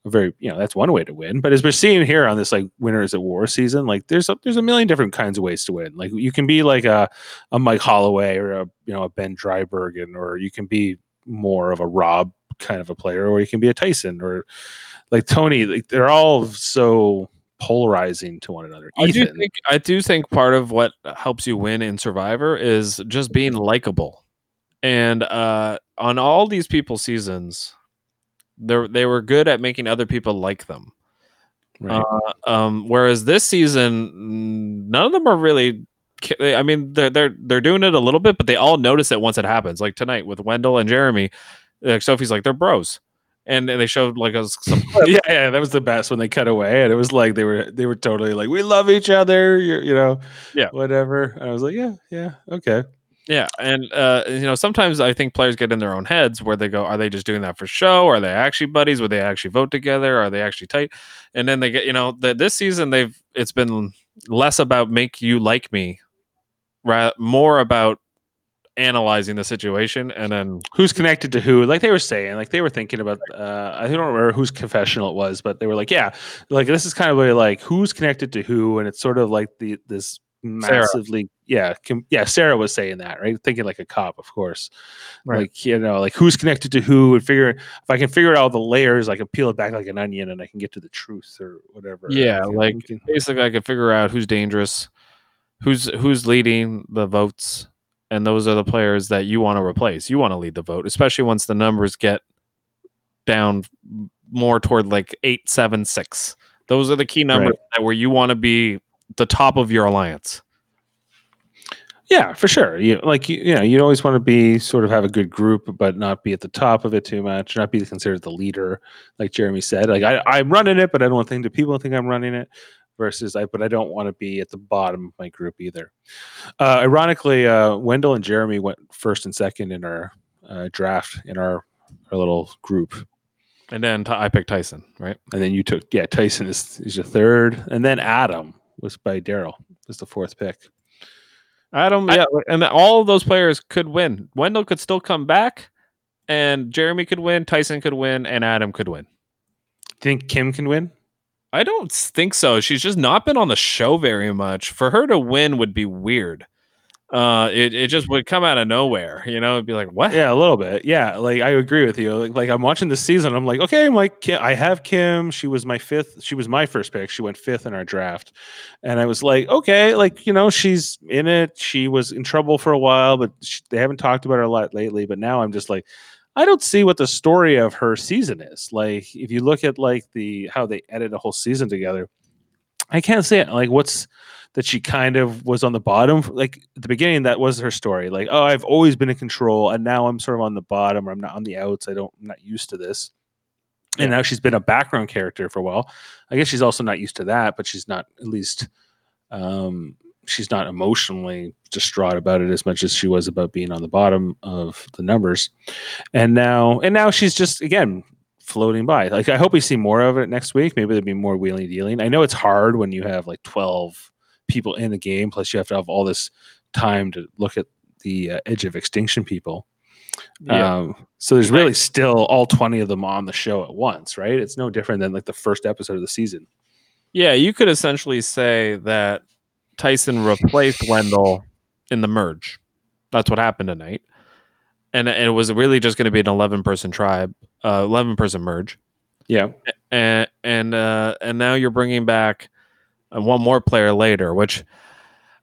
a very you know that's one way to win. But as we're seeing here on this like winners at war season, like there's a, there's a million different kinds of ways to win. Like you can be like a a Mike Holloway or a you know a Ben Driebergen, or you can be more of a Rob kind of a player, or you can be a Tyson or like Tony. Like they're all so polarizing to one another. I do think I do think part of what helps you win in Survivor is just being likable. And uh on all these people's seasons, they they were good at making other people like them. right? Uh, um, whereas this season, none of them are really. I mean, they're they're they're doing it a little bit, but they all notice it once it happens. Like tonight with Wendell and Jeremy, like Sophie's like they're bros, and, and they showed like us some [laughs] yeah, yeah, that was the best when they cut away, and it was like they were they were totally like we love each other, you you know, Yeah. whatever. And I was like, yeah, yeah, okay, Yeah, and uh, you know, sometimes I think players get in their own heads where they go, "Are they just doing that for show? Are they actually buddies? Would they actually vote together? Are they actually tight?" And then they get, you know, that this season they've it's been less about make you like me, ra- more about analyzing the situation, and then who's connected to who? Like they were saying, like they were thinking about. Uh, I don't remember whose confessional it was, but they were like, yeah, like this is kind of like who's connected to who, and it's sort of like the this Sarah. massively, yeah, com- yeah. Sarah was saying that, right? Thinking like a cop, of course. Right. Like you know, like who's connected to who, and figure if I can figure out all the layers, I can peel it back like an onion, and I can get to the truth or whatever. Yeah, can- like, can- basically I can figure out who's dangerous, who's who's leading the votes, and those are the players that you want to replace. You want to lead the vote, especially once the numbers get down more toward like eight, seven, six. Those are the key numbers that where you want to be the top of your alliance. Yeah, for sure. You like you, you know, you always want to be sort of have a good group, but not be at the top of it too much, not be considered the leader, like Jeremy said. Like I, I'm running it, but I don't want think the people think I'm running it. Versus I, but I don't want to be at the bottom of my group either. Uh, ironically, uh, Wendell and Jeremy went first and second in our uh, draft in our our little group, And then Ty- I picked Tyson, right? and then you took yeah Tyson is is your third, and then Adam was by Daryl was the fourth pick. Adam, I- yeah, and all of those players could win. Wendell could still come back, and Jeremy could win, Tyson could win, and Adam could win. Think Kim can win? I don't think so. She's just not been on the show very much. For her to win would be weird. Uh, it, it just would come out of nowhere. You know, it'd be like, what? Yeah, a little bit. Yeah, like I agree with you. Like, like I'm watching this season. I'm like, okay, I'm like, I have Kim. She was my fifth. She was my first pick. She went fifth in our draft, and I was like, okay, like you know, she's in it. She was in trouble for a while, but she, they haven't talked about her a lot lately. But now I'm just like, I don't see what the story of her season is. Like, if you look at like the how they edit a whole season together, I can't say it. Like, what's that she kind of was on the bottom. Like at the beginning, that was her story. Like, oh, I've always been in control, and now I'm sort of on the bottom, or I'm not on the outs. I don't, I'm not used to this. And now she's been a background character for a while. I guess she's also not used to that, but she's not at least um, she's not emotionally distraught about it as much as she was about being on the bottom of the numbers. And now, and now she's just again floating by. Like I hope we see more of it next week. Maybe there'll be more wheeling dealing. I know it's hard when you have like twelve people in the game, plus you have to have all this time to look at the uh, edge of extinction people. Yeah. Um, so there's really still all 20 of them on the show at once, right? It's no different than like the first episode of the season. Yeah, you could essentially say that Tyson replaced Wendell in the merge. That's what happened tonight. And, and it was really just going to be an 11 person tribe, uh, 11 person merge. Yeah. And, and, uh, and now you're bringing back uh, one more player later, which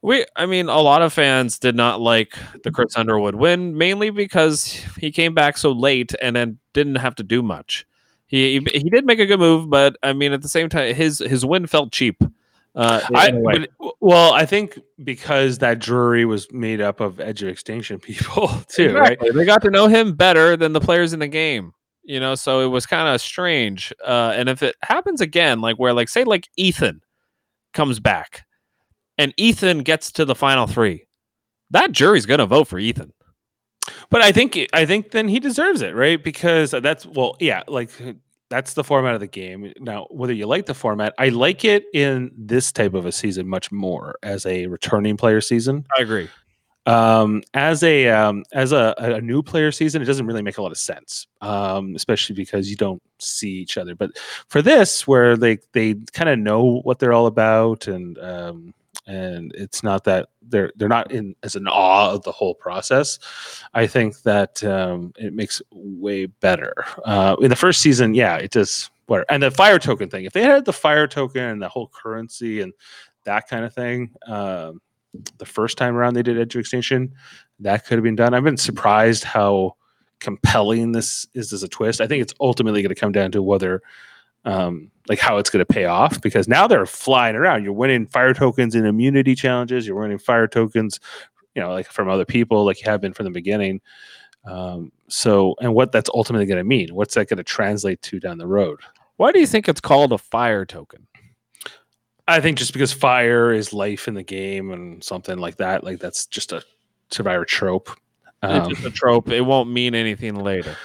we, I mean, a lot of fans did not like the Chris Underwood win, mainly because he came back so late and then didn't have to do much. He, he he did make a good move, but I mean, at the same time, his his win felt cheap. Uh, I, a but- well, I think because that jury was made up of Edge of Extinction [laughs] people too, right? They got to know him better than the players in the game. You know, so it was kind of strange. Uh, and if it happens again, like where, like, say, like Ethan comes back, and Ethan gets to the final three, that jury's gonna vote for Ethan. But I think I think then he deserves it, right? Because that's well, yeah, like that's the format of the game. Now, whether you like the format, I like it in this type of a season much more as a returning player season. I agree. Um, as a um, as a, a new player season, it doesn't really make a lot of sense, um, especially because you don't see each other. But for this, where they they kind of know what they're all about, and um, and it's not that they're they're not in as an awe of the whole process. I think that um, it makes way better. Uh, in the first season, yeah, it does. Where and the fire token thing. If they had the fire token and the whole currency and that kind of thing, um, the first time around they did Edge of Extinction, that could have been done. I've been surprised how compelling this is as a twist. I think it's ultimately going to come down to whether, um, like how it's going to pay off because now they're flying around. You're winning fire tokens in immunity challenges. You're winning fire tokens, you know, like from other people, like you have been from the beginning. Um, so, and what that's ultimately going to mean? What's that going to translate to down the road? Why do you think it's called a fire token? I think just because fire is life in the game and something like that, like that's just a survivor trope. it's Um, just a trope. It won't mean anything later.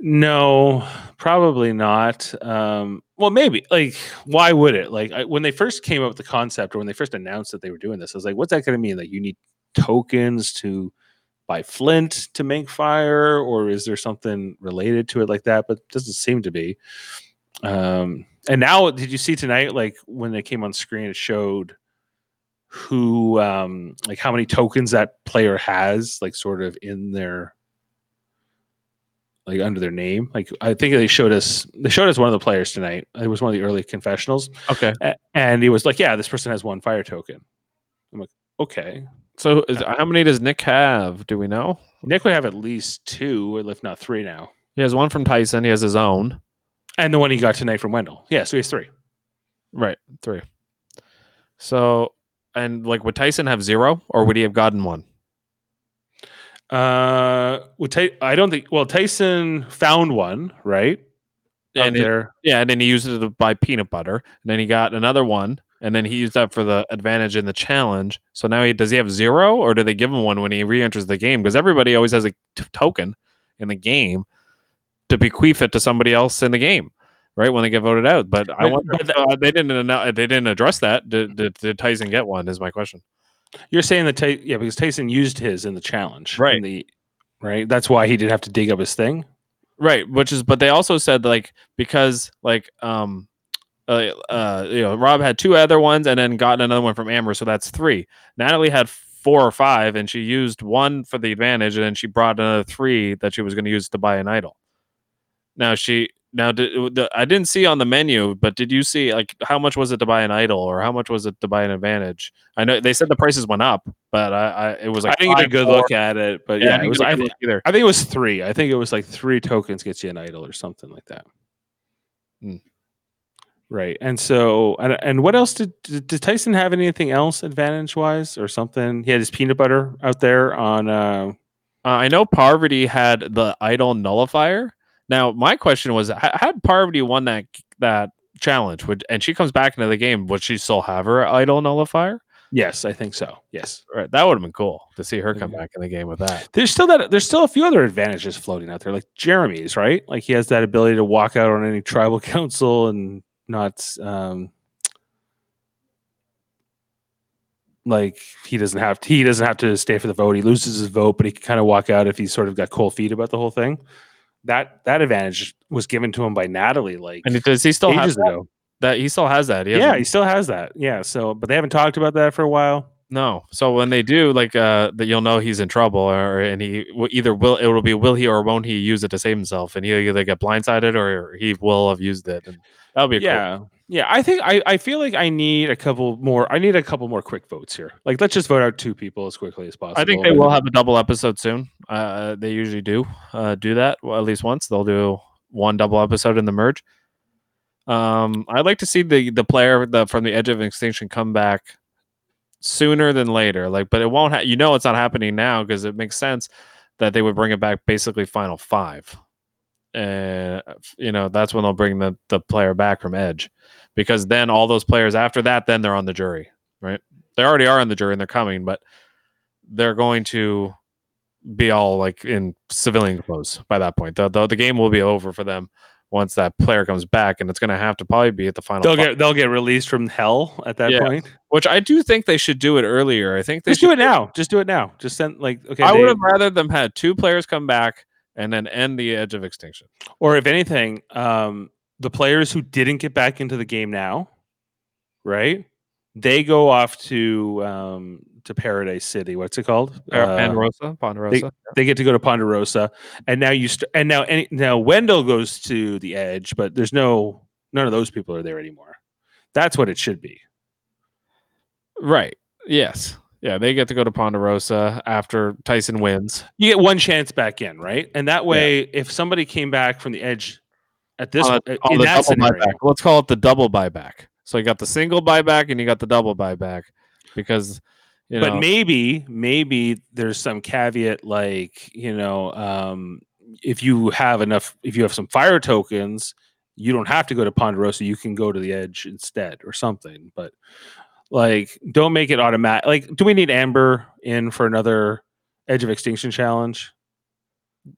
No, probably not. Um, well, maybe. Like, why would it? Like, I, when they first came up with the concept, or when they first announced that they were doing this, I was like, "What's that going to mean? Like, you need tokens to buy flint to make fire, or is there something related to it like that?" But it doesn't seem to be. Um, and now, did you see tonight? Like when they came on screen, it showed who, um, like how many tokens that player has, like sort of in their like under their name. Like I think they showed us they showed us one of the players tonight. It was one of the early confessionals, Okay. and he was like, "Yeah, this person has one fire token." I'm like, "Okay." So is, how many does Nick have? Do we know? Nick would have at least two, if not three now, He has one from Tyson. He has his own. and the one he got tonight from Wendell. Yeah, so he has three. Right. Three. So, and like, would Tyson have zero or would he have gotten one? Uh, Ty- I don't think. Well, Tyson found one right And it- there. yeah. And then he used it to buy peanut butter. And then he got another one. And then he used that for the advantage in the challenge. So now he does he have zero or do they give him one when he re enters the game? Because everybody always has a t- token in the game to bequeath it to somebody else in the game. Right when they get voted out, but I wonder if, uh, they didn't annou- they didn't address that. Did, did, did Tyson get one? Is my question. You're saying that, yeah, because Tyson used his in the challenge, Right. The right. That's why he didn't have to dig up his thing. right which is but they also said like because like um uh, uh you know rob had two other ones and then gotten another one from amber so that's three natalie had four or five and she used one for the advantage and then she brought another three that she was going to use to buy an idol now she now did, the, i didn't see on the menu but did you see like how much was it to buy an idol or how much was it to buy an advantage i know they said the prices went up but i, I it was like I didn't get a good four. look at it, but yeah, yeah, I it was. get a I, look either I think it was three. I think it was like three tokens gets you an idol or something like that. Hmm. Right, and so and, and what else did, did did Tyson have anything else advantage wise or something? He had his peanut butter out there on. uh Uh, I know Parvati had the idol nullifier. Now, my question was, ha- had Parvati won that that challenge, would and she comes back into the game, would she still have her idol nullifier? Yes, I think so. Yes. Right. That would have been cool to see her come Mhm. back in the game with that. There's still that there's still a few other advantages floating out there, like Jeremy's, right? Like he has that ability to walk out on any tribal [laughs] council and not um like he doesn't have to, he doesn't have to stay for the vote. He loses his vote, but he can kind of walk out if he's sort of got cold feet about the whole thing. That that advantage was given to him by Natalie like And does he still have that? ago. that? He still has that. He Yeah, he still has that. Yeah. So but they haven't talked about that for a while. No. So when they do, like, uh, that you'll know he's in trouble, or and he either will it will be will he or won't he use it to save himself, and he either get blindsided or he will have used it, and that'll be a cool- yeah i think I, I feel like i need a couple more i need a couple more quick votes here like let's just vote out two people as quickly as possible I think they will have a double episode soon. Uh, they usually do uh, do that well, at least once. They'll do one double episode in the merge. Um, I'd like to see the the player the from the edge of extinction come back sooner than later. Like, but it won't. Ha- you know, it's not happening now because it makes sense that they would bring it back basically final five. And uh, you know that's when they'll bring the the player back from edge, because then all those players after that, then they're on the jury, right? They already are on the jury and they're coming, but they're going to be all like in civilian clothes by that point. The, the, the game will be over for them once that player comes back, and it's going to have to probably be at the final. they'll get they'll get released from hell at that Yeah. point which I do think they should do it earlier. I think they just should do it now just do it now just send like okay I they- would have rather them had two players come back and then end the edge of extinction. or if anything um the players who didn't get back into the game now right they go off to um to paradise city what's it called Uh, Ponderosa, Ponderosa. they get to go to Ponderosa, and now you st- and now any now Wendell goes to the Edge, but there's no none of those people are there anymore. That's what it should be. right. Yes. Yeah, they get to go to Ponderosa after Tyson wins. You get one chance back in, right? And that way, if somebody came back from the Edge at this uh, in the that scenario, buyback. Let's call it the double buyback. So you got the single buyback and you got the double buyback because you know but maybe maybe there's some caveat like you know um, if you have enough if you have some fire tokens you don't have to go to ponderosa you can go to the edge instead or something but like don't make it automatic like do we need amber in for another edge of extinction challenge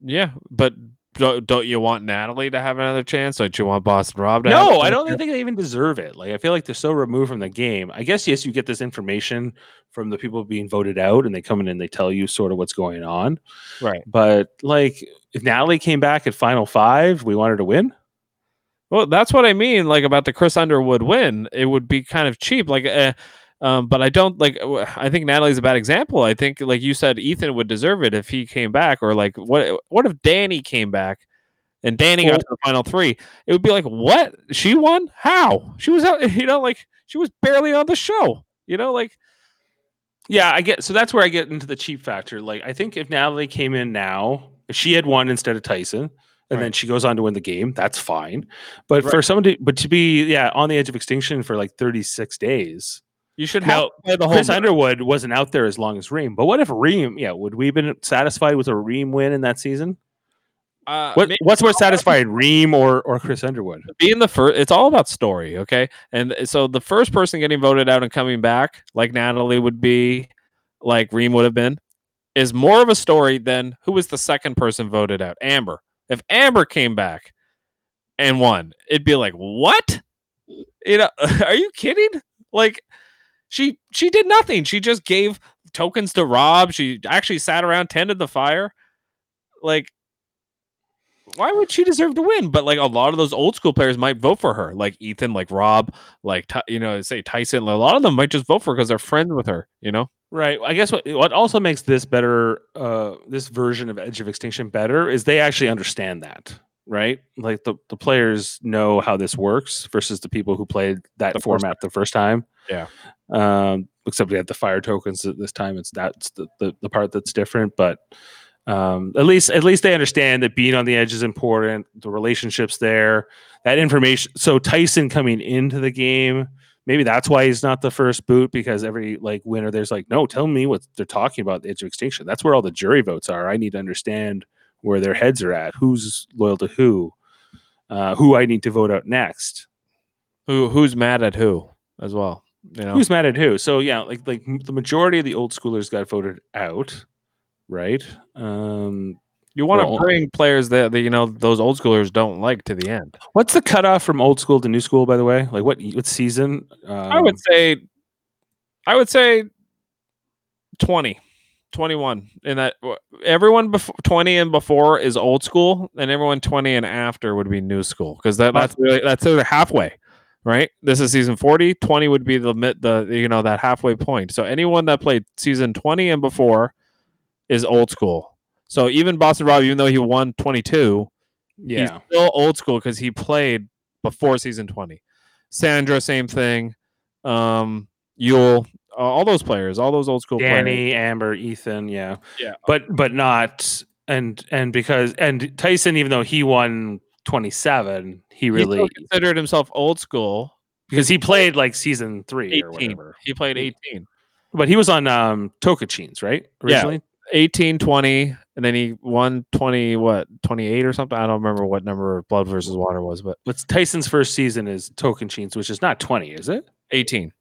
yeah, but don't, don't you want Natalie to have another chance? Don't you want Boston Rob to? have no i don't chance? think they even deserve it like i feel like they're so removed from the game i guess yes you get this information from the people being voted out and they come in and they tell you sort of what's going on Right. But like, if Natalie came back at final five, we want her to win. Well, that's what I mean. Like about the Chris Underwood win, it would be kind of cheap. Like, uh, um, but I don't like. I think Natalie's a bad example. I think, like you said, Ethan would deserve it if he came back, or like, what? What if Danni came back and Danni got to the final three? It would be like, what? She won? How? She was out. [laughs] You know, like she was barely on the show. You know, like Yeah, I get. So that's where I get into the cheap factor. Like, I think if Natalie came in now, if she had won instead of Tyson, and then she goes on to win the game, that's fine. But Right. for someone to, but to be, yeah, on the edge of extinction for like 36 days. you should have Now, the whole. Chris Underwood wasn't out there as long as Reem. But what if Reem, yeah, would we have been satisfied with a Reem win in that season? uh, What, what's more satisfying, Reem or, or Chris Underwood? being the first it's all about story okay and so the first person getting voted out and coming back like natalie would be like reem would have been is more of a story than who was the second person voted out amber if amber came back and won it'd be like what you know [laughs] are you kidding like she she did nothing she just gave tokens to rob she actually sat around tended the fire like why would she deserve to win? But like a lot of those old school players might vote for her, like Ethan, like Rob, like you know, say Tyson. A lot of them might just vote for her because they're friends with her. You know, Right. I guess what what also makes this better, uh, this version of Edge of Extinction better, is they actually understand that. Right. Like the, the players know how this works versus the people who played that The first format the first time. Yeah. Um, except we had the fire tokens th- this time. It's that's the, the, the part that's different. But um, at least at least they understand that being on the edge is important. The relationships there, that information. So Tyson coming into the game, maybe that's why he's not the first boot because every like winner there's like, no, tell me what they're talking about. The edge of extinction. That's where all the jury votes are. I need to understand where their heads are at. Who's loyal to who? Uh, who I need to vote out next. who who's mad at who as well. You know, Who's mad at who? So yeah, like like the majority of the old schoolers got voted out, right? Um, you want to bring players that, that you know those old schoolers don't like to the end. what's the cutoff from old school to new school? By the way, like what what season? Um, I would say, I would say 20, 21 in that everyone before 20 and before is old school and everyone 20 and after would be new school because that, that's really that's sort of halfway right this is season 40 20 would be the mid the you know that halfway point so anyone that played season 20 and before is old school so even boston rob even though he won 22 he's yeah. still old school because he played before season 20 sandra same thing um yul uh, all those players all those old school players Danni, Amber, Ethan, yeah, Yeah. but but not and and because and Tyson, even though he won twenty seven, he he really still considered himself old school because he played like season three or whatever. he played 18 But he was on um Tocantins, right? Originally, 18 20 and then he won 20 what 28 or something i don't remember what number blood versus water was but What's Tyson's first season is Tocantins, which is not twenty, is it? 18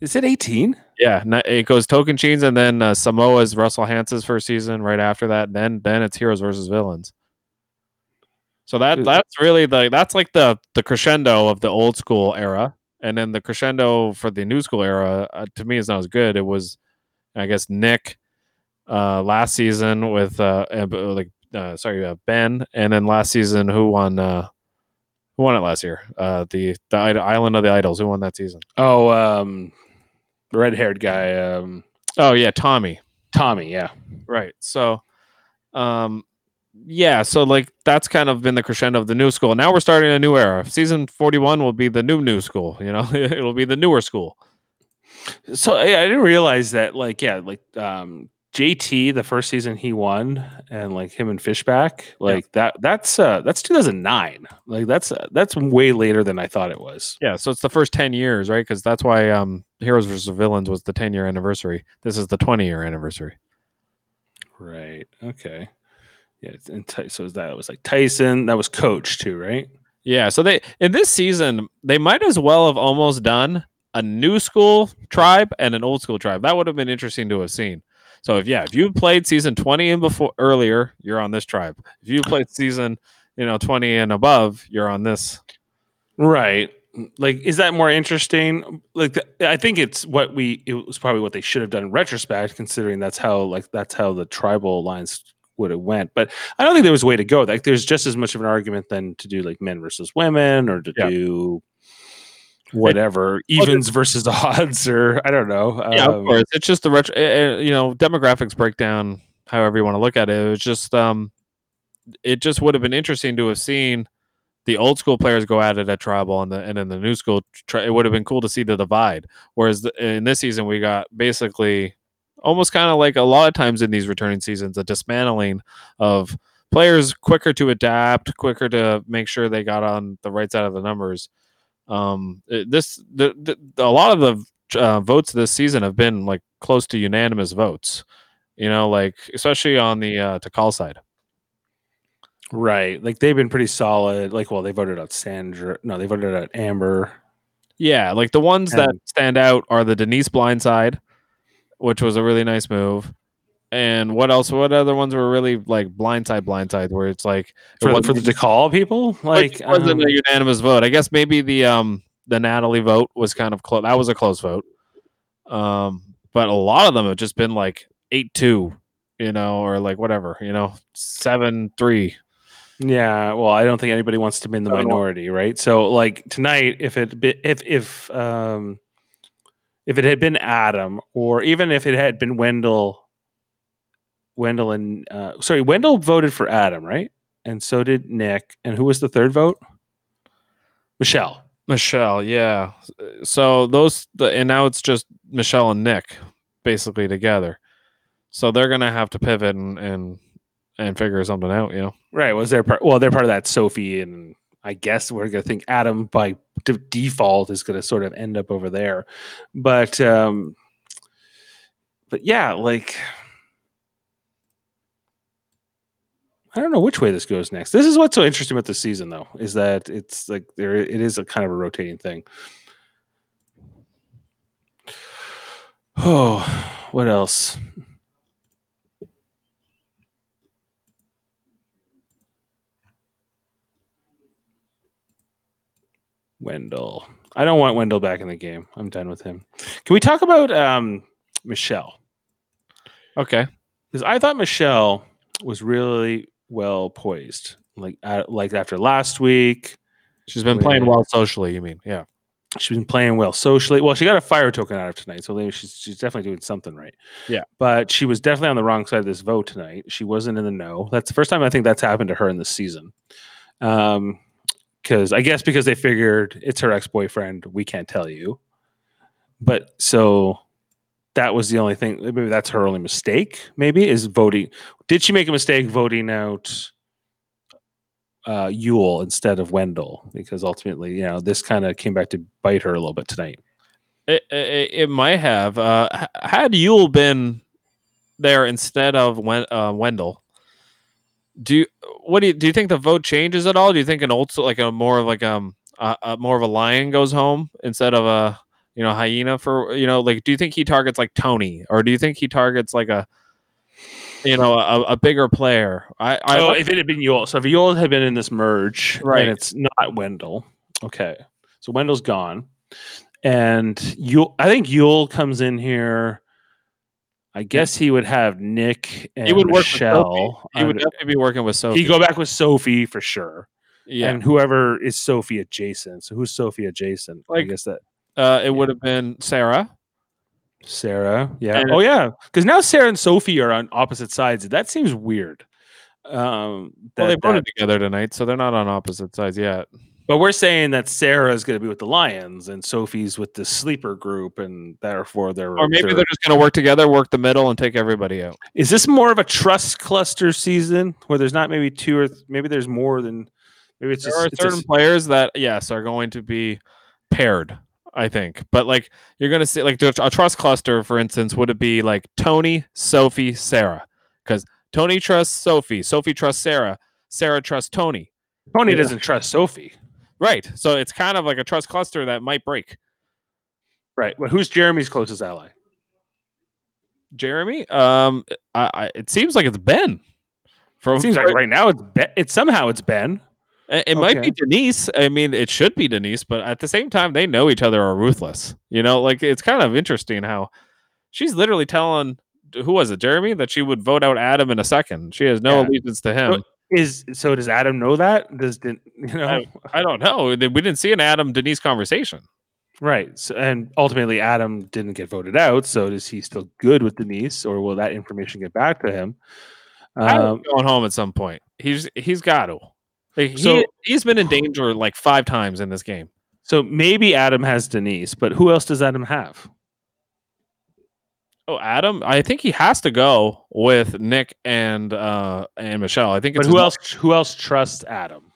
Is it eighteen? yeah it goes tocantins and then uh, samoa's russell hantz's first season right after that then then it's heroes versus villains so that that's really the that's like the the crescendo of the old school era and then the crescendo for the new school era uh, to me is not as good it was i guess nick uh last season with uh uh, like uh, sorry uh, ben and then last season who won uh who won it last year? Uh the the island of the idols. Who won that season? Oh, um, the red haired guy, um, oh yeah tommy. Tommy. Yeah, right so um yeah so like that's kind of been the crescendo of the new school. Now we're starting a new era. Season 41 will be the new new school you know? [laughs] It'll be the newer school. So I, I didn't realize that. Like, yeah, like um, JT, the first season he won, and like him and Fishbach, like that. That's uh, that's 2009. Like that's uh, that's way later than I thought it was. yeah so it's the first 10 years right because that's why um heroes versus villains was the 10 year anniversary this is the 20 year anniversary Right. Okay. Yeah. And Ty- so that was like Tyson. That was Coach too, right? yeah so they in this season they might as well have almost done a new school tribe and an old school tribe that would have been interesting to have seen so if yeah if you played season 20 and before earlier you're on this tribe if you played season you know 20 and above you're on this Right. Like, is that more interesting? Like, I think it's what we. It was probably what they should have done in retrospect, considering that's how like that's how the tribal lines would have went. But I don't think there was a way to go. Like, there's just as much of an argument then to do like men versus women, or to Yeah. do whatever evens versus [laughs] odds, or I don't know. yeah of Um, course it's just the retro uh, uh, you know demographics breakdown however you want to look at it it was just um it just would have been interesting to have seen the old school players go at it at tribal and the and in the new school tri- it would have been cool to see the divide whereas the, in this season we got basically almost kind of like a lot of times in these returning seasons a dismantling of players quicker to adapt quicker to make sure they got on the right side of the numbers um this the, the a lot of the uh, votes this season have been like close to unanimous votes you know like especially on the uh Dakal side Right. Like they've been pretty solid. Like, well, they voted out Sandra. No, they voted out Amber. Yeah, like the ones that stand out are the Denise blindside, which was a really nice move. And what else? What other ones were really like blindside, blindside, where it's like it For, the, wasn't- for the Dakal people? like wasn't um, a unanimous vote. I guess maybe the um the Natalie vote was kind of close. That was a close vote. Um, but a lot of them have just been like eight two, you know, or like whatever, you know, seven three. Yeah, well, I don't think anybody wants to be in the I don't know. minority, right? So, like tonight, if it be, if if um if it had been Adam, or even if it had been Wendell, Wendell and uh, sorry, Wendell voted for Adam, right? And so did Nick. And who was the third vote? Michelle. Michelle, yeah. So those, the, and now it's just Michelle and Nick basically together. So they're gonna have to pivot and and and figure something out, you know. Right. Was their part? Well, they're part of that Sophie, and I guess we're gonna think Adam by d- default is gonna sort of end up over there. But um, but yeah, like I don't know which way this goes next. This is what's so interesting about this season, though, is that it's like there it is a kind of a rotating thing. Oh, what else? Wendell. I don't want Wendell back in the game. I'm done with him. Can we talk about um, Michelle? Okay. Because I thought Michelle was really well poised. Like uh, like after last week, She's been playing well socially, you mean? Yeah. she's been playing well socially. Well, she got a fire token out of tonight, so maybe she's she's definitely doing something right. Yeah. but she was definitely on the wrong side of this vote tonight. She wasn't in the know. That's the first time I think that's happened to her in this season. Um, because I guess because they figured it's her ex boyfriend, we can't tell you. But so that was the only thing. Maybe that's her only mistake. Maybe is voting. Did she make a mistake voting out? uh, Yul instead of Wendell because ultimately, you know, this kind of came back to bite her a little bit tonight. It, it, it might have. Uh, had Yul been there instead of Wen- uh, Wendell, do you, what do you do? You think the vote changes at all? Do you think an old like a more of like um a, a more of a lion goes home instead of a you know hyena for you know like do you think he targets like Tony or do you think he targets like a you know a, a bigger player? I, I oh, if it had been Yul, so if Yul had been in this merge, Right. and it's not Wendell, okay, so Wendell's gone, and Yul, I think Yul comes in here. I guess he would have Nick and he would work Michelle. He would definitely be working with Sophie. he'd go back with Sophie for sure, yeah. and whoever is Sophie adjacent. So who's Sophie adjacent? I Like- guess that Uh, it would have been Sarah. Sarah. Yeah. And- oh yeah. Because now Sarah and Sophie are on opposite sides. That seems weird. Um Well, they that- voted that- together tonight, so they're not on opposite sides yet. but we're saying that Sarah is going to be with the Lions and Sophie's with the sleeper group, and therefore they're Or maybe they're just going to work together, work the middle, and take everybody out. Is this more of a trust cluster season where there's not maybe two or th- maybe there's more than maybe it's There just are a certain s- players that, yes, are going to be paired. I think, but like you're to see, like a trust cluster, for instance, would it be like Tony, Sophie, Sarah? Because Tony trusts Sophie, Sophie trusts Sarah, Sarah trusts Tony. Tony yeah. doesn't trust Sophie. Right. So it's kind of like a trust cluster that might break. Right. But who's Jeremy's closest ally? Jeremy, um, I, I, it seems like it's Ben. From It seems like right now it's ben, it's somehow it's Ben. It, it might be Denise. I mean, it should be Denise, but at the same time, they know each other are ruthless. You know, like it's kind of interesting how she's literally telling who was it, Jeremy, that she would vote out Adam in a second. She has no Yeah. allegiance to him. Is so does Adam know that? Does you know? I don't know. We didn't see an Adam Denise conversation. Right. So, and ultimately, Adam didn't get voted out. So, is he still good with Denise, or will that information get back to him? Adam's Um, going home at some point. He's he's got to. Like, he, So- he's been in danger like five times in this game. so maybe Adam has Denise, but who else does Adam have? Oh, Adam, I think he has to go with Nick and uh and Michelle. I think But who else? Who else trusts Adam,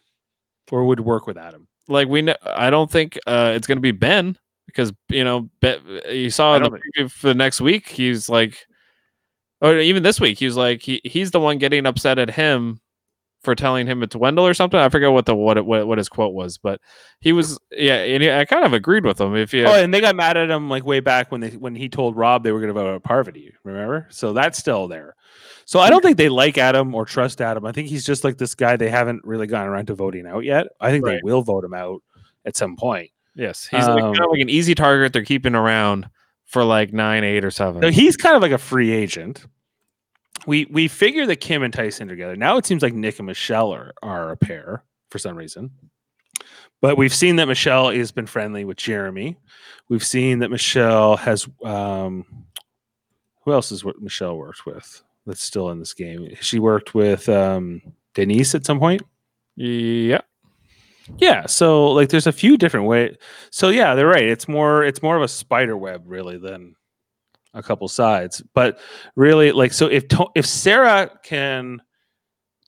or would work with Adam? like we know I don't think uh it's gonna be Ben because you know ben, you saw the for the next week he's like or even this week he's like he, he's the one getting upset at him for telling him it's Wendell or something. I forget what the what it, what, what his quote was, but he was yeah, and I kind of agreed with him. If you Oh, and they got mad at him like way back when they when he told Rob they were going to vote out Parvati. Remember? So that's still there. So I don't think they like Adam or trust Adam. I think he's just like this guy they haven't really gotten around to voting out yet. I think they will vote him out at some point. yes, he's like, Um, kind of like an easy target they're keeping around for like nine, eight, or seven. So he's kind of like a free agent. We we figure that Kim and Tyson together. Now it seems like Nick and Michelle are, are a pair for some reason. But we've seen that Michelle has been friendly with Jeremy. We've seen that Michelle has um who else is what Michelle worked with that's still in this game? She worked with um Denise at some point. yeah, Yeah, so like there's a few different ways. So yeah, they're right. It's more it's more of a spider web really than a couple sides. But really like so if to- if Sarah can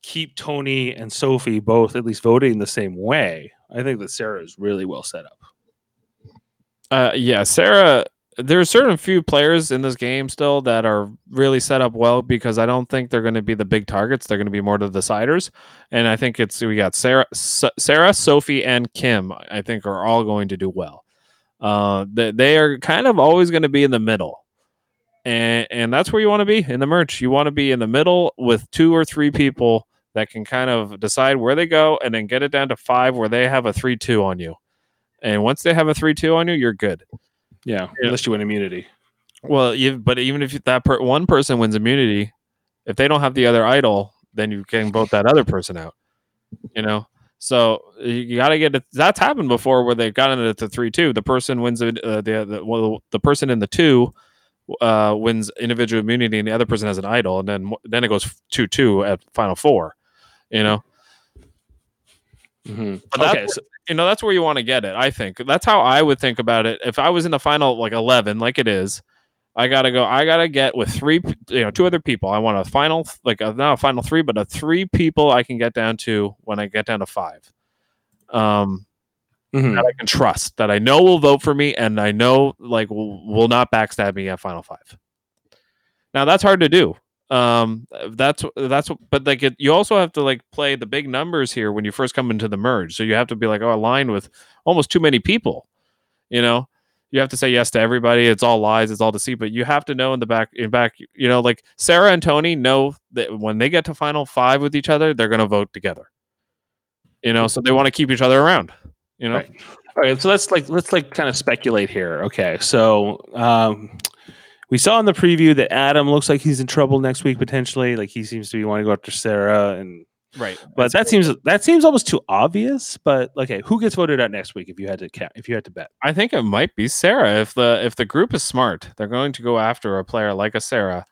keep Tony and Sophie both at least voting the same way, I think that Sarah is really well set up. Uh, yeah, Sarah. There's certain few players in this game still that are really set up well because I don't think they're going to be the big targets. They're going to be more the deciders, and I think it's we got Sarah, S- Sarah, Sophie, and Kim. I think are all going to do well. Uh, they, they are kind of always going to be in the middle. And and that's where you want to be in the merge. You want to be in the middle with two or three people that can kind of decide where they go, and then get it down to five where they have a three two on you. And once they have a three two on you, you're good. Yeah, Yeah. unless you win immunity. Well, you but even if that per, one person wins immunity, if they don't have the other idol, then you can vote that other person out. You know, so you got to get it. That's happened before where they've gotten it to three two. The person wins. Uh, the the well, the person in the two uh, wins individual immunity, and the other person has an idol, and then then it goes two two at final four. You know, Mhm. But that's Okay, so, you know that's where you want to get it. I think that's how I would think about it. If I was in the final like eleven, like it is, I gotta go. I gotta get with three, you know, two other people. I want a final, like a, not a final three, but a three people I can get down to when I get down to five. Um, mhm. that I can trust, that I know will vote for me, and I know like will, will not backstab me at final five. Now that's hard to do. Um, that's that's but like it, you also have to like play the big numbers here when you first come into the merge. So you have to be like oh aligned with almost too many people. You know, you have to say yes to everybody. It's all lies. It's all deceit. But you have to know in the back in back. You know, like Sarah and Tony know that when they get to final five with each other, they're gonna vote together. You know, so they want to keep each other around. You know. Right. All right, so let's like let's like kind of speculate here. Okay, so um, we saw in the preview that Adam looks like he's in trouble next week potentially. Like he seems to be wanting to go after Sarah, and Right. but that seems that seems almost too obvious. But okay, who gets voted out next week if you had to ca- if you had to bet? I think it might be Sarah. If the if the group is smart, they're going to go after a player like a Sarah,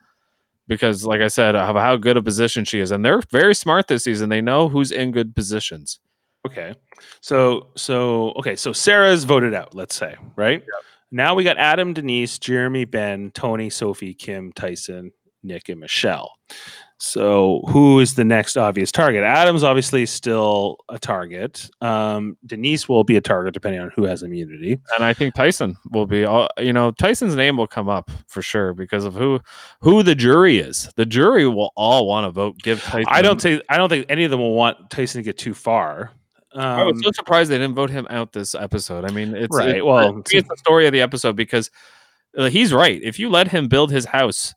because like I said, of how good a position she is, and they're very smart this season. They know who's in good positions. Okay, so so okay, so Sarah's voted out. Let's say right now we got Adam, Denise, Jeremy, Ben, Tony, Sophie, Kim, Tyson, Nick, and Michelle. So who is the next obvious target? Adam's obviously still a target. Um, Denise will be a target depending on who has immunity. And I think Tyson will be. all You know, Tyson's name will come up for sure because of who who the jury is. The jury will all want to vote. Give Tyson. I don't think I don't think any of them will want Tyson to get too far. I was Um, so surprised they didn't vote him out this episode. I mean, it's Right, It's, well, me, it's the story of the episode because uh, he's right. If you let him build his house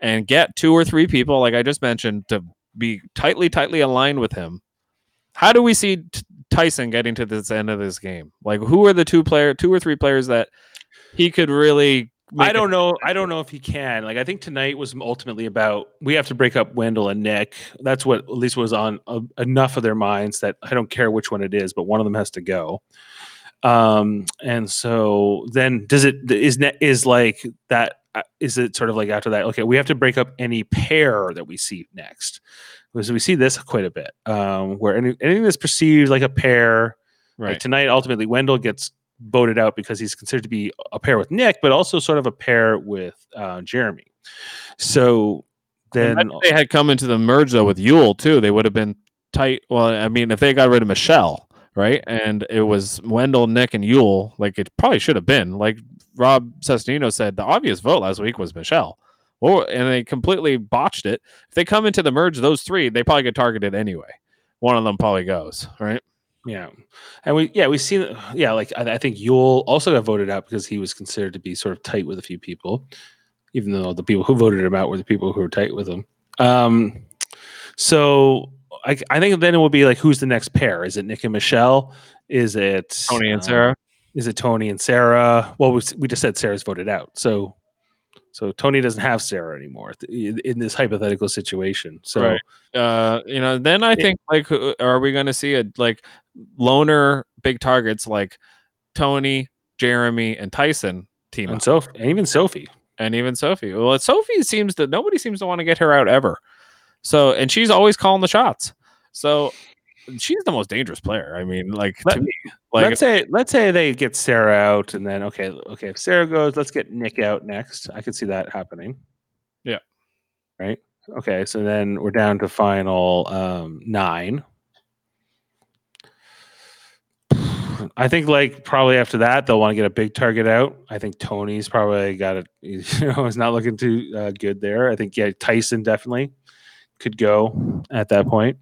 and get two or three people, like I just mentioned, to be tightly, tightly aligned with him, how do we see T- Tyson getting to this end of this game? Like, who are the two player, two or three players that he could really? I don't know. I don't know if he can. Like, I think tonight was ultimately about we have to break up Wendell and Nick. That's what at least was on uh, enough of their minds that I don't care which one it is, but one of them has to go. Um, and so then does it is net is like that? uh, it sort of like after that? Okay, we have to break up any pair that we see next because we see this quite a bit. Um, where any, anything that's perceived like a pair, like tonight, ultimately Wendell gets voted out because he's considered to be a pair with Nick, but also sort of a pair with uh, Jeremy. So then, if they had come into the merge though with Yul too, they would have been tight. Well, I mean, if they got rid of Michelle, right, and it was Wendell, Nick, and Yul, like it probably should have been. Like Rob Cesternino said, the obvious vote last week was Michelle. Well, and they completely botched it. If they come into the merge, those three, they probably get targeted anyway. One of them probably goes right. Yeah, and we yeah we see yeah like I, I think Yul also got voted out because he was considered to be sort of tight with a few people, even though the people who voted him out were the people who were tight with him. Um, so I I think then it will be like who's the next pair? Is it Nick and Michelle? Is it Tony and uh, Sarah. is it Tony and Sarah? Well, we, we just said Sarah's voted out, so so Tony doesn't have Sarah anymore in, this hypothetical situation. So Right. uh you know then i think like are we going to see a like loner big targets like tony jeremy and tyson team and up, Sophie, and even Sophie. and even sophie well sophie seems that nobody seems to want to get her out ever so and she's always calling the shots so she's the most dangerous player i mean like Let- to me like let's say let's say they get Sarah out, and then okay, okay, if Sarah goes, let's get Nick out next. I could see that happening. Yeah. Right. Okay, so then we're down to final um, nine. I think like probably after that they'll want to get a big target out. I think Tony's probably got it. [laughs] You know, is not looking too uh, good there. I think yeah, Tyson definitely could go at that point.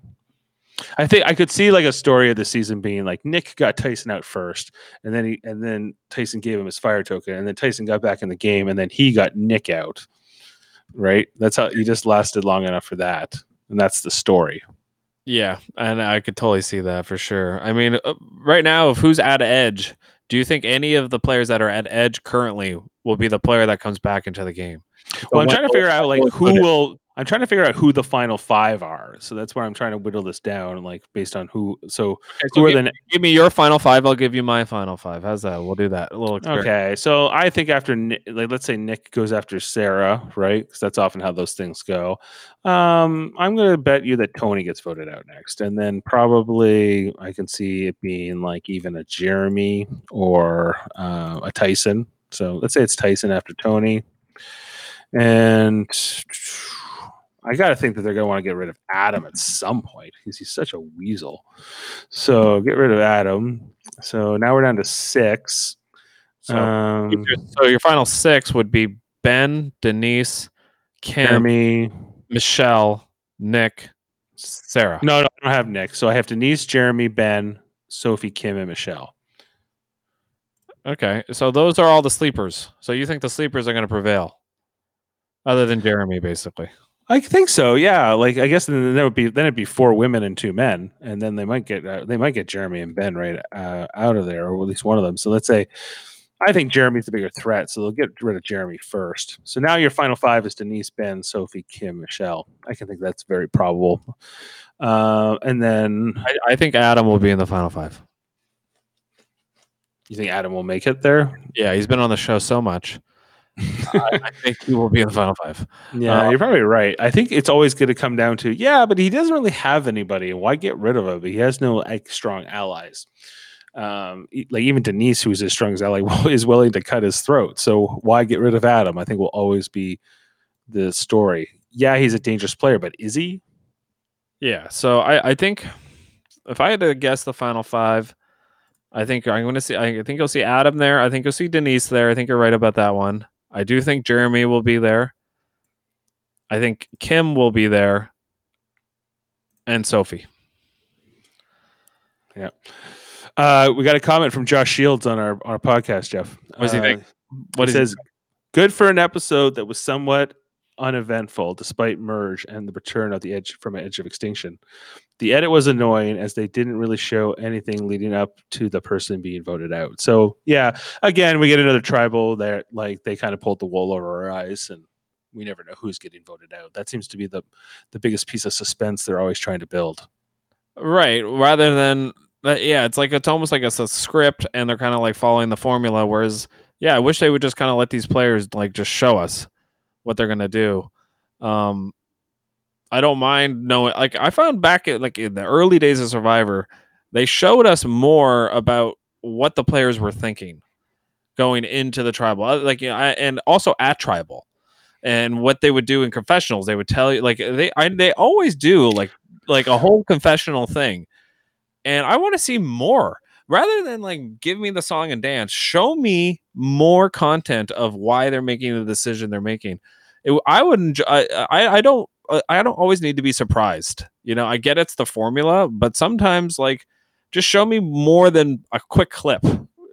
I think I could see like a story of the season being like Nick got Tyson out first, and then he and then Tyson gave him his fire token, and then Tyson got back in the game, and then he got Nick out, right? That's how he just lasted long enough for that, and that's the story. Yeah, and I could totally see that for sure. I mean, uh, right now, if who's at edge, do you think any of the players that are at edge currently will be the player that comes back into the game? Well, I'm trying to figure out like who will. I'm trying to figure out who the final five are. So that's where I'm trying to whittle this down, like based on who. So, Okay, so who are give, the give me your final five. I'll give you my final five. How's that? We'll do that. A little experiment. Okay, so I think after like let's say Nick goes after Sarah, right? Because that's often how those things go. Um, I'm gonna bet you that Tony gets voted out next, and then probably I can see it being like even a Jeremy or uh, a Tyson. So let's say it's Tyson after Tony, and I got to think that they're gonna want to get rid of Adam at some point because he's such a weasel. So get rid of Adam. So now we're down to six. So, um, so your final six would be Ben, Denise, Kim, Jeremy. Michelle, Nick, Sarah. No, no, I don't have Nick. So I have Denise, Jeremy, Ben, Sophie, Kim, and Michelle. Okay, so those are all the sleepers. So you think the sleepers are going to prevail, other than Jeremy, basically? I think so. Yeah. Like I guess then there would be then it'd be four women and two men, and then they might get uh, they might get Jeremy and Ben right uh, out of there, or at least one of them. So let's say. I think Jeremy's the bigger threat, so they'll get rid of Jeremy first. So now your final five is Denise, Ben, Sophie, Kim, Michelle. I can think that's very probable. Uh, and then I, I think Adam will be in the final five. you think Adam will make it there? Yeah, he's been on the show so much. [laughs] I, I think he will be in the final five. Yeah, Uh, you're probably right. I think it's always going to come down to yeah, but he doesn't really have anybody. Why get rid of him? He has no like strong allies. Um, like even Denise, who's as strong as ally, [laughs] is willing to cut his throat. So why get rid of Adam? I think will always be the story. Yeah, he's a dangerous player, but is he? Yeah, so I, I think if I had to guess the final five, I think I'm going to see. I think you'll see Adam there. I think you'll see Denise there. I think you're right about that one. I do think Jeremy will be there. I think Kim will be there, and Sophie. Yeah. Uh, we got a comment from Josh Shields on our our podcast, Jeff. What does he Uh, think? What is says, good for an episode that was somewhat uneventful despite merge and the return of the edge from Edge of Extinction. The edit was annoying as they didn't really show anything leading up to the person being voted out. So yeah, again, we get another tribal that like they kind of pulled the wool over our eyes and we never know who's getting voted out. That seems to be the the biggest piece of suspense they're always trying to build. Right. Rather than yeah, it's like it's almost like it's a script and they're kind of like following the formula. Whereas, yeah, I wish they would just kind of let these players like just show us what they're gonna do. Um I don't mind knowing like I found back at like in the early days of Survivor, they showed us more about what the players were thinking going into the tribal. Uh, Like you know, I, and also at tribal. And what they would do in confessionals, they would tell you like they I, they always do like like a whole confessional thing. And I want to see more rather than like give me the song and dance. Show me more content of why they're making the decision they're making. It, I wouldn't. I, I I don't. Uh, I don't always need to be surprised. You know, I get it's the formula, but sometimes like just show me more than a quick clip.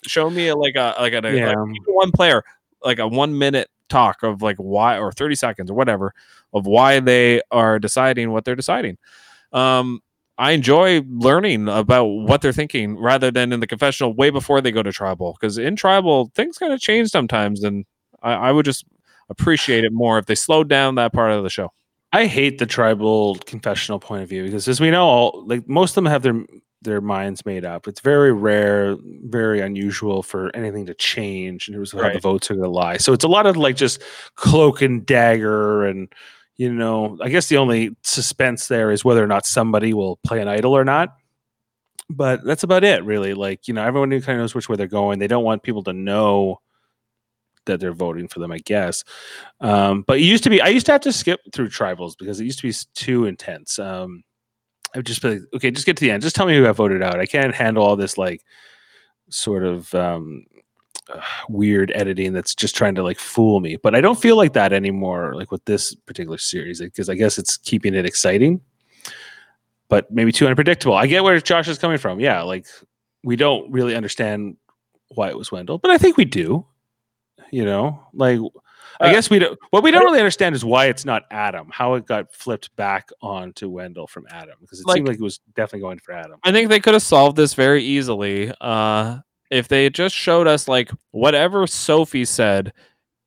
Show me like a like a Yeah. like one player like a one minute talk of like why or 30 seconds or whatever of why they are deciding what they're deciding. Um, I enjoy learning about what they're thinking rather than in the confessional way before they go to tribal. Because in tribal, things kind of change sometimes, and I, I would just appreciate it more if they slowed down that part of the show. I hate the tribal confessional point of view because, as we know, all like most of them have their their minds made up. It's very rare, very unusual for anything to change in terms of how the votes are going to lie. So it's a lot of like just cloak and dagger, and you know, I guess the only suspense there is whether or not somebody will play an idol or not. But that's about it, really. Like you know, everyone kind of knows which way they're going. They don't want people to know that they're voting for them, I guess. Um, but it used to be, I used to have to skip through tribals because it used to be too intense. Um, I would just be like, okay, just get to the end. Just tell me who got voted out. I can't handle all this like sort of um, uh, weird editing that's just trying to like fool me. But I don't feel like that anymore, like with this particular series, because I guess it's keeping it exciting, but maybe too unpredictable. I get where Josh is coming from. Yeah, like we don't really understand why it was Wendell, but I think we do. You know, like I Uh, guess we don't. What we don't really understand is why it's not Adam. How it got flipped back onto Wendell from Adam because it Like- seemed like it was definitely going for Adam. I think they could have solved this very easily uh, if they had just showed us like whatever Sophie said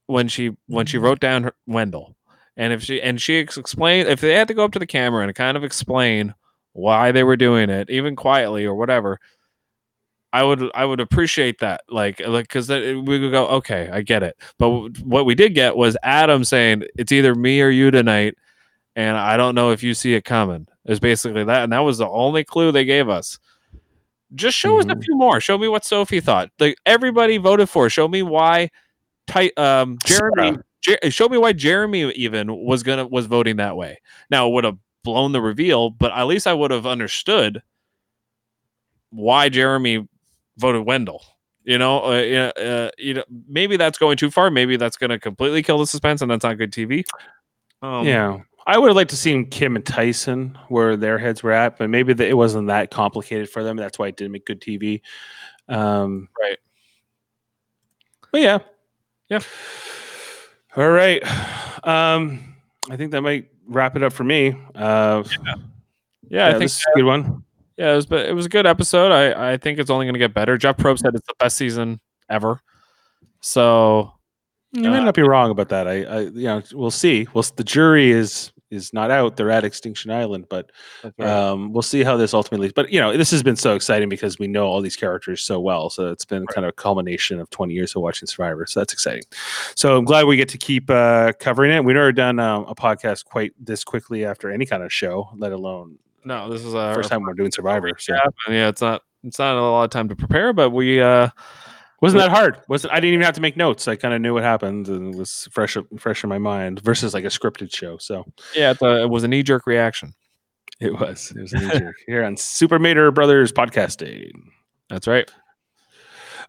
when she when she wrote down her, Wendell, and if she and she ex- explained if they had to go up to the camera and kind of explain why they were doing it, even quietly or whatever. I would I would appreciate that like like because we would go okay I get it but what we did get was Adam saying it's either me or you tonight and I don't know if you see it coming. Is basically that, and that was the only clue they gave us. Just show us a Mhm. few more. Show me what Sophie thought. Like everybody voted for. Show me why. Tight. Um, Jeremy. Jer- show me why Jeremy even was gonna was voting that way. Now it would have blown the reveal, but at least I would have understood why Jeremy voted Wendell. You know, uh, you know, uh, you know, maybe that's going too far. Maybe that's going to completely kill the suspense, and that's not good TV. Um, yeah, I would have liked to seen Kim and Tyson where their heads were at, but maybe the, it wasn't that complicated for them. That's why it didn't make good TV. Um, Right. But yeah, Yeah. All right. Um, I think that might wrap it up for me. Uh, yeah, I think this is a good one. Yeah, it was, but it was a good episode. I, I think it's only going to get better. Jeff Probst said it's the best season ever. So You might Uh, not be wrong about that. I, I, you know, we'll see. Well, the jury is is not out. They're at Extinction Island, but um, we'll see how this ultimately. But you know, this has been so exciting because we know all these characters so well. So it's been kind of a culmination of twenty years of watching Survivor. So that's exciting. So I'm glad we get to keep uh, covering it. We've never done um, a podcast quite this quickly after any kind of show, let alone no, this is our first time we're doing Survivor. So Yeah, yeah, it's not it's not a lot of time to prepare, but we uh wasn't that hard? wasn't I didn't even have to make notes. I kind of knew what happened and it was fresh fresh in my mind versus like a scripted show. So yeah, it's a, it was a knee jerk reaction. It was. It was a knee jerk [laughs] here on Super Mater Brothers podcasting. That's right.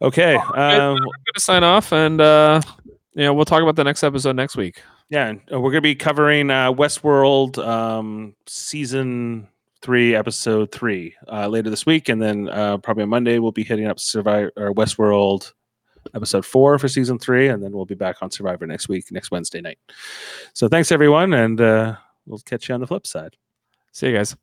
Okay. Um, I'm going to sign off, and uh yeah, we'll talk about the next episode next week. yeah, uh, we're going to be covering uh, Westworld um, season three, episode three uh, later this week, and then uh, probably on Monday we'll be hitting up Survivor or Westworld episode four for season three, and then we'll be back on Survivor next week, next Wednesday night. So thanks everyone, and uh, we'll catch you on the flip side. See you guys.